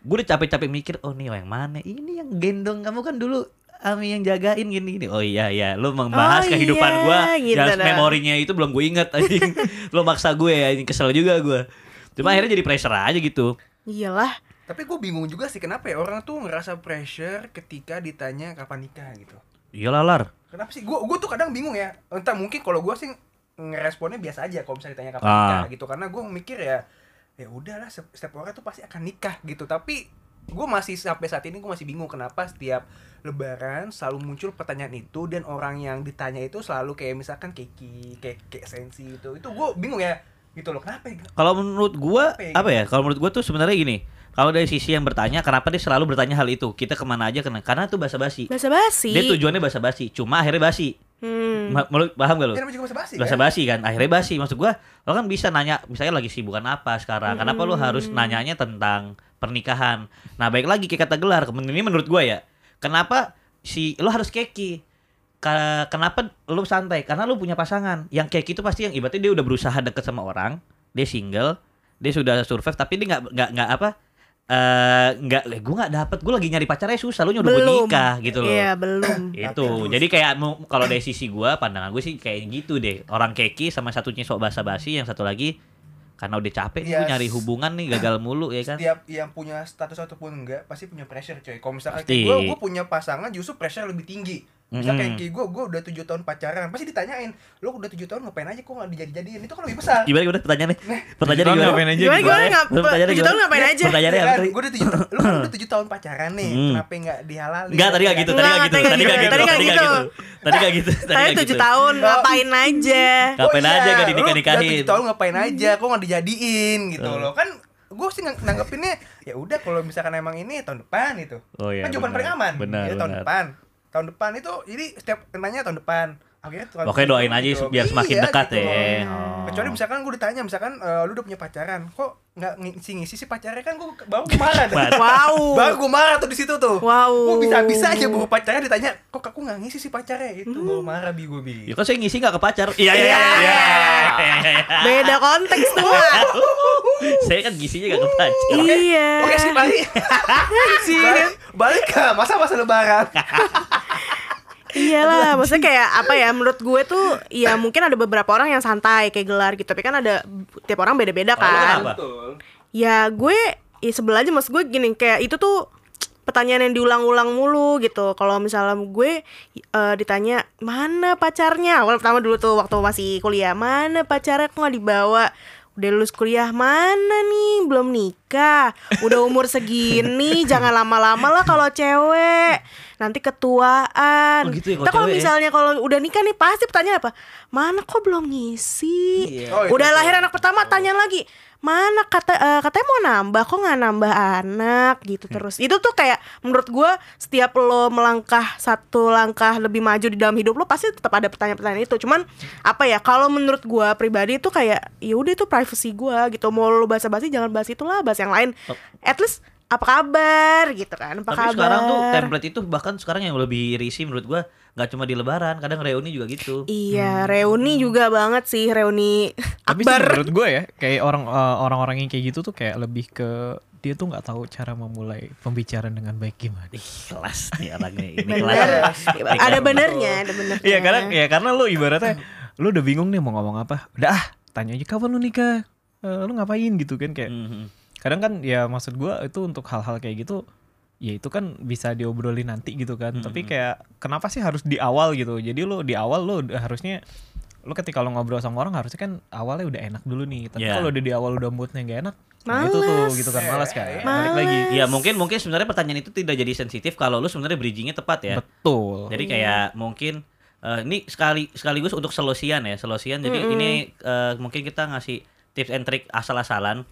Speaker 1: gue udah capek-capek mikir oh nih yang mana? Ini yang gendong kamu kan dulu Ami yang jagain gini gini oh iya iya. Lo membahas
Speaker 3: Oh,
Speaker 1: kehidupan
Speaker 3: iya,
Speaker 1: gua.
Speaker 3: gitu
Speaker 1: yang
Speaker 3: dah.
Speaker 1: memorinya itu belum gue inget anjing. Lo maksa gue ya anjing kesel juga gue cuma akhirnya jadi pressure aja gitu.
Speaker 3: Iyalah.
Speaker 2: Tapi gue bingung juga sih kenapa ya orang tuh ngerasa pressure ketika ditanya kapan nikah gitu.
Speaker 1: iyalah lar
Speaker 2: Kenapa sih? Gue gue tuh kadang bingung ya. Entah mungkin kalau gue sih ngeresponnya biasa aja kalau misalnya ditanya kapan
Speaker 1: Ah.
Speaker 2: nikah gitu. Karena gue mikir ya, ya udahlah setiap, orang tuh pasti akan nikah gitu. Tapi gue masih sampai saat ini gue masih bingung kenapa setiap lebaran selalu muncul pertanyaan itu dan orang yang ditanya itu selalu kayak misalkan keki, kayak kayak sensi itu. Itu gue bingung ya gitu loh kenapa ya?
Speaker 1: Kalau menurut gua
Speaker 2: Apa ya,
Speaker 1: apa ya? Kalau menurut gua tuh sebenarnya gini. Kalau dari sisi yang bertanya, kenapa dia selalu bertanya hal itu? Kita ke mana aja kena? Karena itu basa-basi.
Speaker 3: Basa-basi.
Speaker 1: Dia tujuannya basa-basi. Cuma akhirnya basi.
Speaker 3: Hmm.
Speaker 1: Ma- paham gak lu?
Speaker 2: Namanya juga bahasa basi
Speaker 1: Basa-basi kan. Akhirnya basi. Maksud gua, lo kan bisa nanya, misalnya lagi sibukan apa sekarang? Kenapa lo harus nanyanya tentang pernikahan? Nah, baik lagi kayak kata gelar. Ini menurut gua ya. Kenapa si lo harus keki? Kenapa lo santai? Karena lo punya pasangan. Yang keki itu pasti yang ibaratnya dia udah berusaha deket sama orang, dia single, dia sudah survive tapi dia nggak nggak nggak apa eh nggak gue nggak dapet gue lagi nyari pacarnya susah lu udah buat
Speaker 3: belum.
Speaker 1: nikah gitu loh
Speaker 3: Iya, belum.
Speaker 1: itu jadi kayak mau- kalau dari sisi gua pandangan gue sih kayak gitu deh orang keki sama satunya sok basa-basi yang satu lagi karena udah capek gue
Speaker 2: Yes.
Speaker 1: nyari hubungan nih gagal mulu ya kan
Speaker 2: setiap yang punya status ataupun enggak pasti punya pressure coy kalau misalkan
Speaker 1: Pasti.
Speaker 2: gue gue punya pasangan justru pressure lebih tinggi Misal
Speaker 1: Mm-mm.
Speaker 2: kayak gue, gue udah tujuh tahun pacaran, pasti ditanyain, lo udah tujuh tahun ngapain aja kok nggak dijadi-jadiin? Itu kan lebih besar.
Speaker 1: Gimana gimana pertanyaannya? Pertanyaannya
Speaker 4: Tahun
Speaker 1: gimana?
Speaker 4: ngapain aja
Speaker 3: Gimana
Speaker 4: gitu.
Speaker 3: gimana
Speaker 1: Pertanyaannya
Speaker 3: tujuh tahun
Speaker 1: gimana?
Speaker 3: ngapain aja?
Speaker 1: Pertanyaannya apa tadi?
Speaker 2: gue udah tujuh, lu kan udah tujuh tahun pacaran nih,
Speaker 1: Hmm.
Speaker 2: kenapa nggak dihalalin?
Speaker 1: Enggak, tadi enggak gitu, tadi
Speaker 3: Enggak,
Speaker 1: enggak gitu,
Speaker 3: tadi nggak
Speaker 1: gitu,
Speaker 3: gitu,
Speaker 1: tadi enggak gitu. Tadi enggak gitu, tadi
Speaker 3: tujuh tahun ngapain aja?
Speaker 1: Ngapain aja nggak
Speaker 2: Oh, iya, Lu
Speaker 1: dinikah-nikahin?
Speaker 2: udah tujuh tahun ngapain aja, kok nggak dijadiin gitu
Speaker 1: Hmm.
Speaker 2: loh kan? Gue sih nanggepinnya ya udah kalau misalkan emang ini tahun depan itu.
Speaker 1: Oh iya,
Speaker 2: kan jawaban paling aman.
Speaker 1: Benar,
Speaker 2: Ya, tahun
Speaker 1: benar.
Speaker 2: depan. Tahun depan itu jadi setiap nanya tahun depan. Akhirnya tahun
Speaker 1: Pokoknya doain aja
Speaker 2: gitu.
Speaker 1: biar semakin
Speaker 2: Iya,
Speaker 1: dekat
Speaker 2: gitu
Speaker 1: ya. Oh.
Speaker 2: Kecuali misalkan gue ditanya misalkan eh, lu udah punya pacaran, kok nggak ngisi-ngisi sih pacarnya kan gue baru gue marah.
Speaker 3: Wow.
Speaker 2: Baru gue marah tuh di situ tuh.
Speaker 3: Wow.
Speaker 2: Gue bisa-bisa aja baru pacarnya ditanya, kok aku nggak ngisi sih pacarnya itu baru marah bi gue bi.
Speaker 1: Ya kan saya ngisi nggak ke pacar. Iya iya iya.
Speaker 3: Iya.
Speaker 1: iya, iya, iya.
Speaker 3: Beda konteks tuh.
Speaker 1: Saya kan ngisinya nggak ke pacar.
Speaker 3: Iya.
Speaker 2: Oke sih balik. balik, balik ke masa-masa lebaran.
Speaker 3: Iyalah, maksudnya kayak apa ya? Menurut gue tuh, ya mungkin ada beberapa orang yang santai kayak gelar gitu, tapi kan ada tiap orang beda-beda kan. Ya gue, ya sebelah aja maksud gue gini, kayak itu tuh pertanyaan yang diulang-ulang mulu gitu. Kalau misalnya gue eh, ditanya mana pacarnya, awal pertama dulu tuh waktu masih kuliah, mana pacarnya kok nggak dibawa? Udah lulus kuliah mana nih? Belum nikah. Udah umur segini jangan lama-lama lah kalau cewek. Nanti ketuaan.
Speaker 1: Oh gitu ya, kalau ya?
Speaker 3: misalnya kalau udah nikah nih pasti pertanyaan apa? Mana kok belum ngisi?
Speaker 1: Iya.
Speaker 2: Oh, itu
Speaker 3: udah
Speaker 2: tuh.
Speaker 3: lahir anak pertama tanya lagi mana kata eh, katanya mau nambah kok nggak nambah anak? Gitu
Speaker 1: Hmm.
Speaker 3: terus. Itu tuh kayak menurut gua setiap lo melangkah satu langkah lebih maju di dalam hidup lo pasti tetap ada pertanyaan-pertanyaan itu. Cuman apa ya kalau menurut gua pribadi itu kayak ya udah itu privacy gua gitu. Mau lo basa-basi jangan bahas itulah bahas yang lain. At least apa kabar gitu kan apa
Speaker 1: Tapi
Speaker 3: kabar
Speaker 1: sekarang tuh template itu bahkan sekarang yang lebih risih menurut gua nggak cuma di lebaran, kadang reuni juga gitu.
Speaker 3: Iya, reuni juga banget sih, reuni
Speaker 4: Tapi sih menurut gue ya, kayak orang eh, orang-orang yang kayak gitu tuh kayak lebih ke dia tuh nggak tahu cara memulai pembicaraan dengan baik gimana.
Speaker 1: Ih, kelas nih orangnya ini
Speaker 3: Bener.
Speaker 1: kelas. Ini
Speaker 3: ada
Speaker 1: kelas.
Speaker 3: benernya, ada benernya.
Speaker 4: Iya karena ya karena lu ibaratnya lu udah bingung nih mau ngomong apa. Udah ah, tanya aja kapan lu nikah. Eh, lu ngapain gitu kan kayak.
Speaker 1: Mhm.
Speaker 4: Kadang kan ya maksud gua itu untuk hal-hal kayak gitu ya itu kan bisa diobrolin nanti gitu kan. Tapi kayak kenapa sih harus di awal gitu. Jadi lu di awal lu udah harusnya lu ketika lu ngobrol sama orang harusnya kan awalnya udah enak dulu nih. Tapi
Speaker 1: Iya.
Speaker 4: kalau udah di awal udah moodnya gak enak, nah itu tuh gitu kan malas kan. Balik lagi.
Speaker 1: Iya mungkin mungkin sebenarnya pertanyaan itu tidak jadi sensitif kalau lu sebenarnya bridgingnya tepat ya.
Speaker 4: Betul.
Speaker 1: Jadi kayak mungkin eh, ini sekali sekaligus untuk selosian ya, selosian. Jadi ini eh, mungkin kita ngasih tips and trick asal-asalan.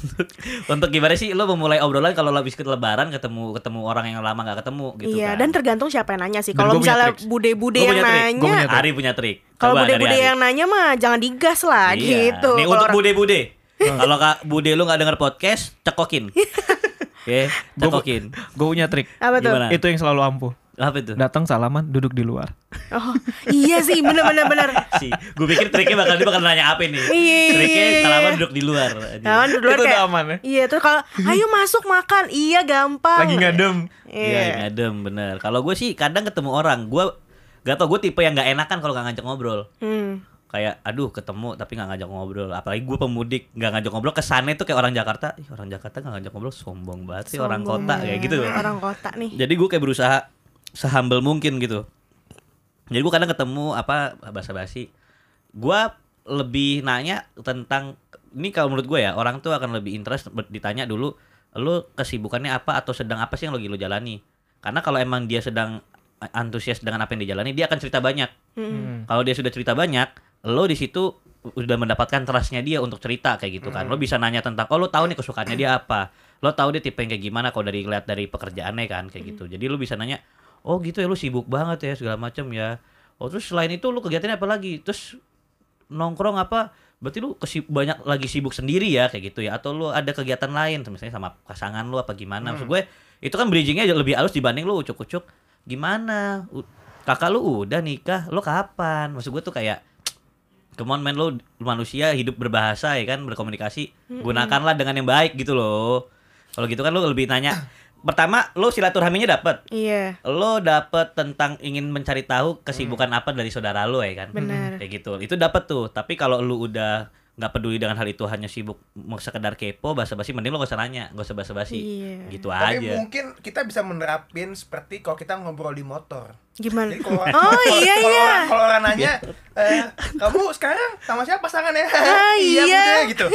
Speaker 1: untuk, untuk gimana sih lo memulai obrolan kalau lo habis ke lebaran ketemu ketemu orang yang lama nggak ketemu gitu
Speaker 3: Iya,
Speaker 1: kan.
Speaker 3: dan tergantung siapa yang nanya sih. Kalau misalnya bude-bude yang nanya,
Speaker 4: punya trik.
Speaker 1: Ari punya trik.
Speaker 3: kalau bude-bude yang nanya mah jangan digas lah
Speaker 1: Iya.
Speaker 3: gitu.
Speaker 1: Nih untuk bude-bude. kalau kak bude lu nggak denger podcast, cekokin. Oke, cekokin.
Speaker 4: Gue punya trik.
Speaker 3: apa tuh?
Speaker 1: Gimana?
Speaker 4: Itu yang selalu ampuh.
Speaker 1: Apa itu?
Speaker 4: Datang salaman, duduk di luar.
Speaker 3: Oh, iya sih, bener-bener bener.
Speaker 1: sih. Gue pikir triknya bakal dia bakal nanya apa nih.
Speaker 3: Iya,
Speaker 1: Triknya
Speaker 3: iya,
Speaker 1: salaman
Speaker 3: iya.
Speaker 1: duduk di luar.
Speaker 3: Nah, di luar
Speaker 4: Itu
Speaker 3: kayak,
Speaker 4: udah aman ya?
Speaker 3: Iya, tuh kalau ayo masuk makan. Iya, gampang.
Speaker 4: Lagi ngadem.
Speaker 1: Iya,
Speaker 3: Iya.
Speaker 1: ngadem bener. Kalau gue sih kadang ketemu orang, gue gak tau gue tipe yang gak enakan kalau gak ngajak ngobrol.
Speaker 3: Hmm.
Speaker 1: Kayak, aduh ketemu tapi gak ngajak ngobrol. Apalagi gue pemudik gak ngajak ngobrol. Kesannya tuh kayak orang Jakarta. Ih orang Jakarta gak ngajak ngobrol sombong banget sih orang
Speaker 3: Sombong
Speaker 1: kota kayak
Speaker 3: ya,
Speaker 1: gitu.
Speaker 3: Orang kota nih.
Speaker 1: Jadi gue kayak berusaha sehumble mungkin gitu. Jadi gue kadang ketemu apa basa-basi. Gue lebih nanya tentang ini kalau menurut gue ya orang tuh akan lebih interest ditanya dulu lu kesibukannya apa atau sedang apa sih yang lagi lu jalani. Karena kalau emang dia sedang antusias dengan apa yang dijalani dia akan cerita banyak.
Speaker 3: Hmm.
Speaker 1: Kalau dia sudah cerita banyak, lo di situ udah mendapatkan trustnya dia untuk cerita kayak gitu kan. Lo bisa nanya tentang, oh lo tahu nih kesukaannya dia apa. Lo tahu dia tipe yang kayak gimana kalau dari lihat dari pekerjaannya kan kayak gitu. Jadi lo bisa nanya, oh gitu ya lo sibuk banget ya segala macam ya. Oh terus selain itu lo kegiatannya apa lagi? Terus nongkrong apa? Berarti lu kesib banyak lagi sibuk sendiri ya kayak gitu ya? Atau lu ada kegiatan lain misalnya sama pasangan lu apa gimana? Maksud gue itu kan bridgingnya lebih halus dibanding lu ucuk-ucuk. Gimana? U- kakak lu udah nikah lu kapan? Maksud gue tuh kayak come on man lu manusia hidup berbahasa ya kan? Berkomunikasi gunakanlah dengan yang baik gitu loh. Kalau gitu kan lu lebih nanya pertama lu silaturahminya dapet.
Speaker 3: Iya,
Speaker 1: lo dapet tentang ingin mencari tahu kesibukan apa dari saudara lo ya kan?
Speaker 3: Benar.
Speaker 1: kayak gitu. Itu dapet tuh. Tapi kalau lu udah nggak peduli dengan hal itu hanya sibuk mau sekedar kepo basa-basi mending lo gak usah nanya gak usah basa-basi.
Speaker 3: Iya.
Speaker 1: gitu
Speaker 2: Tapi
Speaker 1: aja.
Speaker 2: mungkin kita bisa menerapin seperti kalau kita ngobrol di motor.
Speaker 3: Gimana?
Speaker 2: Jadi kalau
Speaker 3: Oh
Speaker 2: kalau-
Speaker 3: iya
Speaker 2: kalau
Speaker 3: iya.
Speaker 2: kalau orang nanya, eh, kamu sekarang sama siapa pasangannya?
Speaker 3: Ah, iya.
Speaker 2: Bunda," gitu.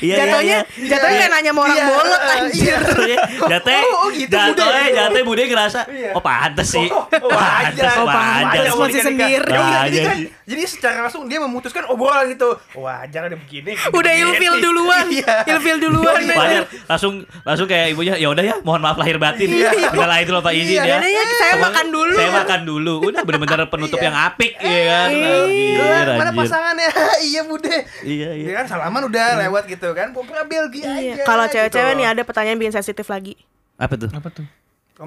Speaker 1: Iya,
Speaker 3: Jatuhnya jatuhnya kayak nanya mau orang
Speaker 2: Iya,
Speaker 3: bolot
Speaker 2: eh,
Speaker 3: anjir.
Speaker 2: iya.
Speaker 1: Jatuh,
Speaker 2: Oh, oh, gitu,
Speaker 1: jatuhnya,
Speaker 2: Bude.
Speaker 1: jatuhnya bude ngerasa,
Speaker 2: Iya.
Speaker 1: oh pantes sih,
Speaker 2: Oh, oh, wajar,
Speaker 1: pantes,
Speaker 3: Oh, pantes,
Speaker 2: mau
Speaker 3: masih sendiri.
Speaker 2: Iya, jadi kan, jadi secara langsung dia memutuskan obrolan gitu. Wajar ada begini.
Speaker 3: Udah ilfil duluan.
Speaker 2: Iya.
Speaker 3: Ilfil duluan.
Speaker 2: Iya.
Speaker 1: Wajar, langsung langsung kayak ibunya ya udah ya mohon maaf lahir batin
Speaker 2: Iya.
Speaker 1: udah lah itu loh pak izin
Speaker 2: Iya,
Speaker 1: ya
Speaker 3: ya, saya makan dulu.
Speaker 1: Saya makan dulu udah bener-bener penutup
Speaker 2: Iya.
Speaker 1: yang apik ya kan
Speaker 3: Iya.
Speaker 2: Gelar, mana pasangannya? iya bude.
Speaker 1: iya iya
Speaker 2: Dia kan salaman udah lewat gitu kan. Pura Belgia
Speaker 3: Iya.
Speaker 2: aja.
Speaker 3: Kalau cewek-cewek
Speaker 2: gitu.
Speaker 3: nih ada pertanyaan bikin sensitif lagi.
Speaker 1: apa tuh
Speaker 4: Apa tuh?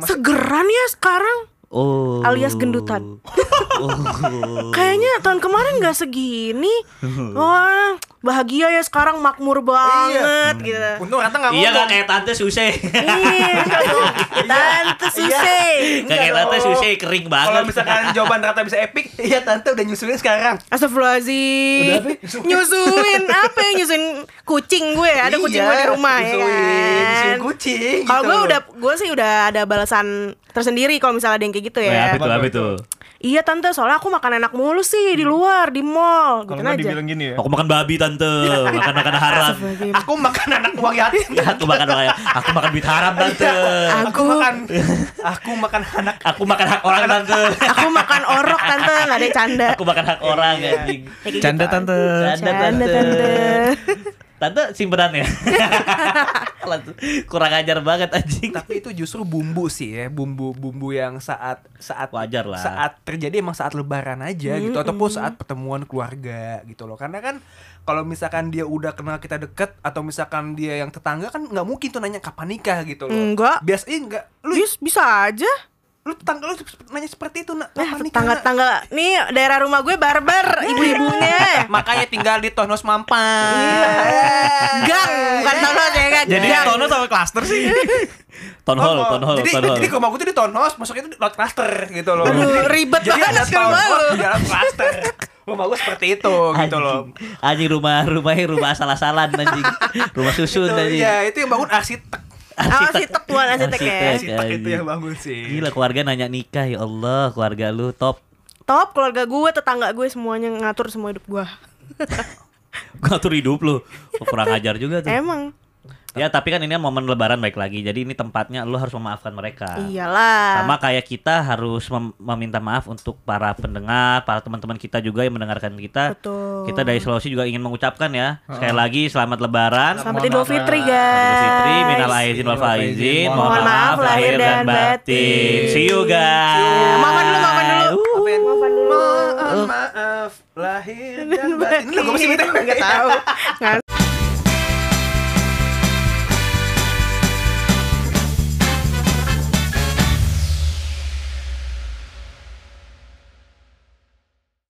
Speaker 3: Segeran ya sekarang.
Speaker 1: Oh
Speaker 3: Alias gendutan.
Speaker 1: oh
Speaker 3: Kayaknya tahun kemarin nggak segini. Wah, bahagia ya sekarang makmur banget gitu.
Speaker 2: Untung Rata nggak
Speaker 1: iya gak kayak tante Suse
Speaker 3: Iya. Tante Suse.
Speaker 1: gak kayak tante Suse kering banget
Speaker 2: Kalau misalkan jawaban Rata bisa epic, iya tante udah nyusulin sekarang.
Speaker 3: Astagfirullahaladzim
Speaker 2: Udah apa?
Speaker 3: Nyusuin apa ya Nyusuin kucing gue Ada kucing
Speaker 2: Iya,
Speaker 3: gue di rumah ya
Speaker 2: nyusuin,
Speaker 3: kan
Speaker 2: nyusuin kucing.
Speaker 3: Kalau
Speaker 2: gitu.
Speaker 3: gue udah Gue sih udah ada balasan tersendiri Kalau misalnya ada yang kayak gitu
Speaker 1: ya,
Speaker 3: ya
Speaker 1: apa itu apa itu
Speaker 3: Iya tante soalnya aku makan enak mulu sih Di luar Di mall.
Speaker 4: Kalau
Speaker 3: Gitu
Speaker 4: nggak
Speaker 3: aja.
Speaker 4: dibilang gini ya.
Speaker 1: aku makan babi tante. Makan makan haram.
Speaker 2: Aku makan anak uang yatim.
Speaker 1: aku makan aku makan duit haram tante.
Speaker 2: Aku
Speaker 3: Aku-
Speaker 2: makan aku makan anak
Speaker 1: aku makan hak orang tante.
Speaker 3: Aku makan orok tante Gak ada canda.
Speaker 1: Aku makan hak orang
Speaker 2: Iya.
Speaker 1: anjing.
Speaker 4: Canda tante.
Speaker 1: Canda
Speaker 3: Canda
Speaker 1: tante
Speaker 3: tante
Speaker 1: simpenan ya kurang ajar banget anjing.
Speaker 2: Tapi itu justru bumbu sih ya bumbu-bumbu yang saat saat
Speaker 1: Wajar lah.
Speaker 2: saat terjadi emang saat lebaran aja gitu ataupun saat pertemuan keluarga gitu loh. Karena kan kalau misalkan dia udah kenal kita deket atau misalkan dia yang tetangga kan nggak mungkin tuh nanya kapan nikah gitu loh.
Speaker 3: Enggak.
Speaker 2: biasanya enggak lu
Speaker 3: Bis, Bisa aja
Speaker 2: lu tetangga lu nanya seperti itu nak
Speaker 3: Nah
Speaker 2: nak?"
Speaker 3: tetangga-tetangga Nih daerah rumah gue barbar Ibu-ibunya
Speaker 2: makanya tinggal di Tonos Mampang
Speaker 3: Gang Bukan Tonos ya kan
Speaker 4: Jadi
Speaker 3: Gang.
Speaker 4: Tono sama cluster sih.
Speaker 1: town hall town hall
Speaker 2: jadi,
Speaker 1: town hall
Speaker 2: jadi rumah gue tuh di Tonos, masuknya itu di lot cluster gitu loh.
Speaker 3: Aduh,
Speaker 2: Jadi-
Speaker 3: ribet
Speaker 2: jadi
Speaker 3: banget
Speaker 2: town
Speaker 3: rumah lu.
Speaker 2: di dalam cluster. Rumah gue seperti itu gitu loh.
Speaker 1: Anjing. anjing rumah rumahnya rumah asal-asalan anjing rumah susun
Speaker 2: Itu,
Speaker 1: anjing
Speaker 2: ya, itu yang bangun arsitek.
Speaker 3: Arsitek tuan arsitek ya
Speaker 2: Arsitek itu
Speaker 1: anjing.
Speaker 2: yang bangun sih.
Speaker 1: Gila keluarga nanya nikah ya Allah keluarga lu top
Speaker 3: Top keluarga gue, tetangga gue semuanya ngatur semua hidup gue.
Speaker 1: ngatur hidup lu Oh, kurang ajar juga tuh
Speaker 3: Emang.
Speaker 1: Ya tapi kan ini momen lebaran baik lagi jadi ini tempatnya lu harus memaafkan mereka
Speaker 3: Iyalah.
Speaker 1: sama kayak kita harus mem- meminta maaf untuk para pendengar para teman-teman kita juga yang mendengarkan kita
Speaker 3: Betul.
Speaker 1: kita dari Sulawesi juga ingin mengucapkan ya sekali lagi selamat lebaran
Speaker 3: Selamat Idul
Speaker 4: maaf,
Speaker 3: Fitri guys.
Speaker 1: Idul Fitri, minal aizin wal faizin.
Speaker 4: Mohon
Speaker 1: Mohon maaf lahir dan batin. See you guys.
Speaker 3: Maafan dulu, maafan dulu.
Speaker 1: Uh.
Speaker 3: Maafan dulu.
Speaker 2: Maaf lahir dan batin. Ini lagu apa sih Bete?
Speaker 3: Nggak tahu.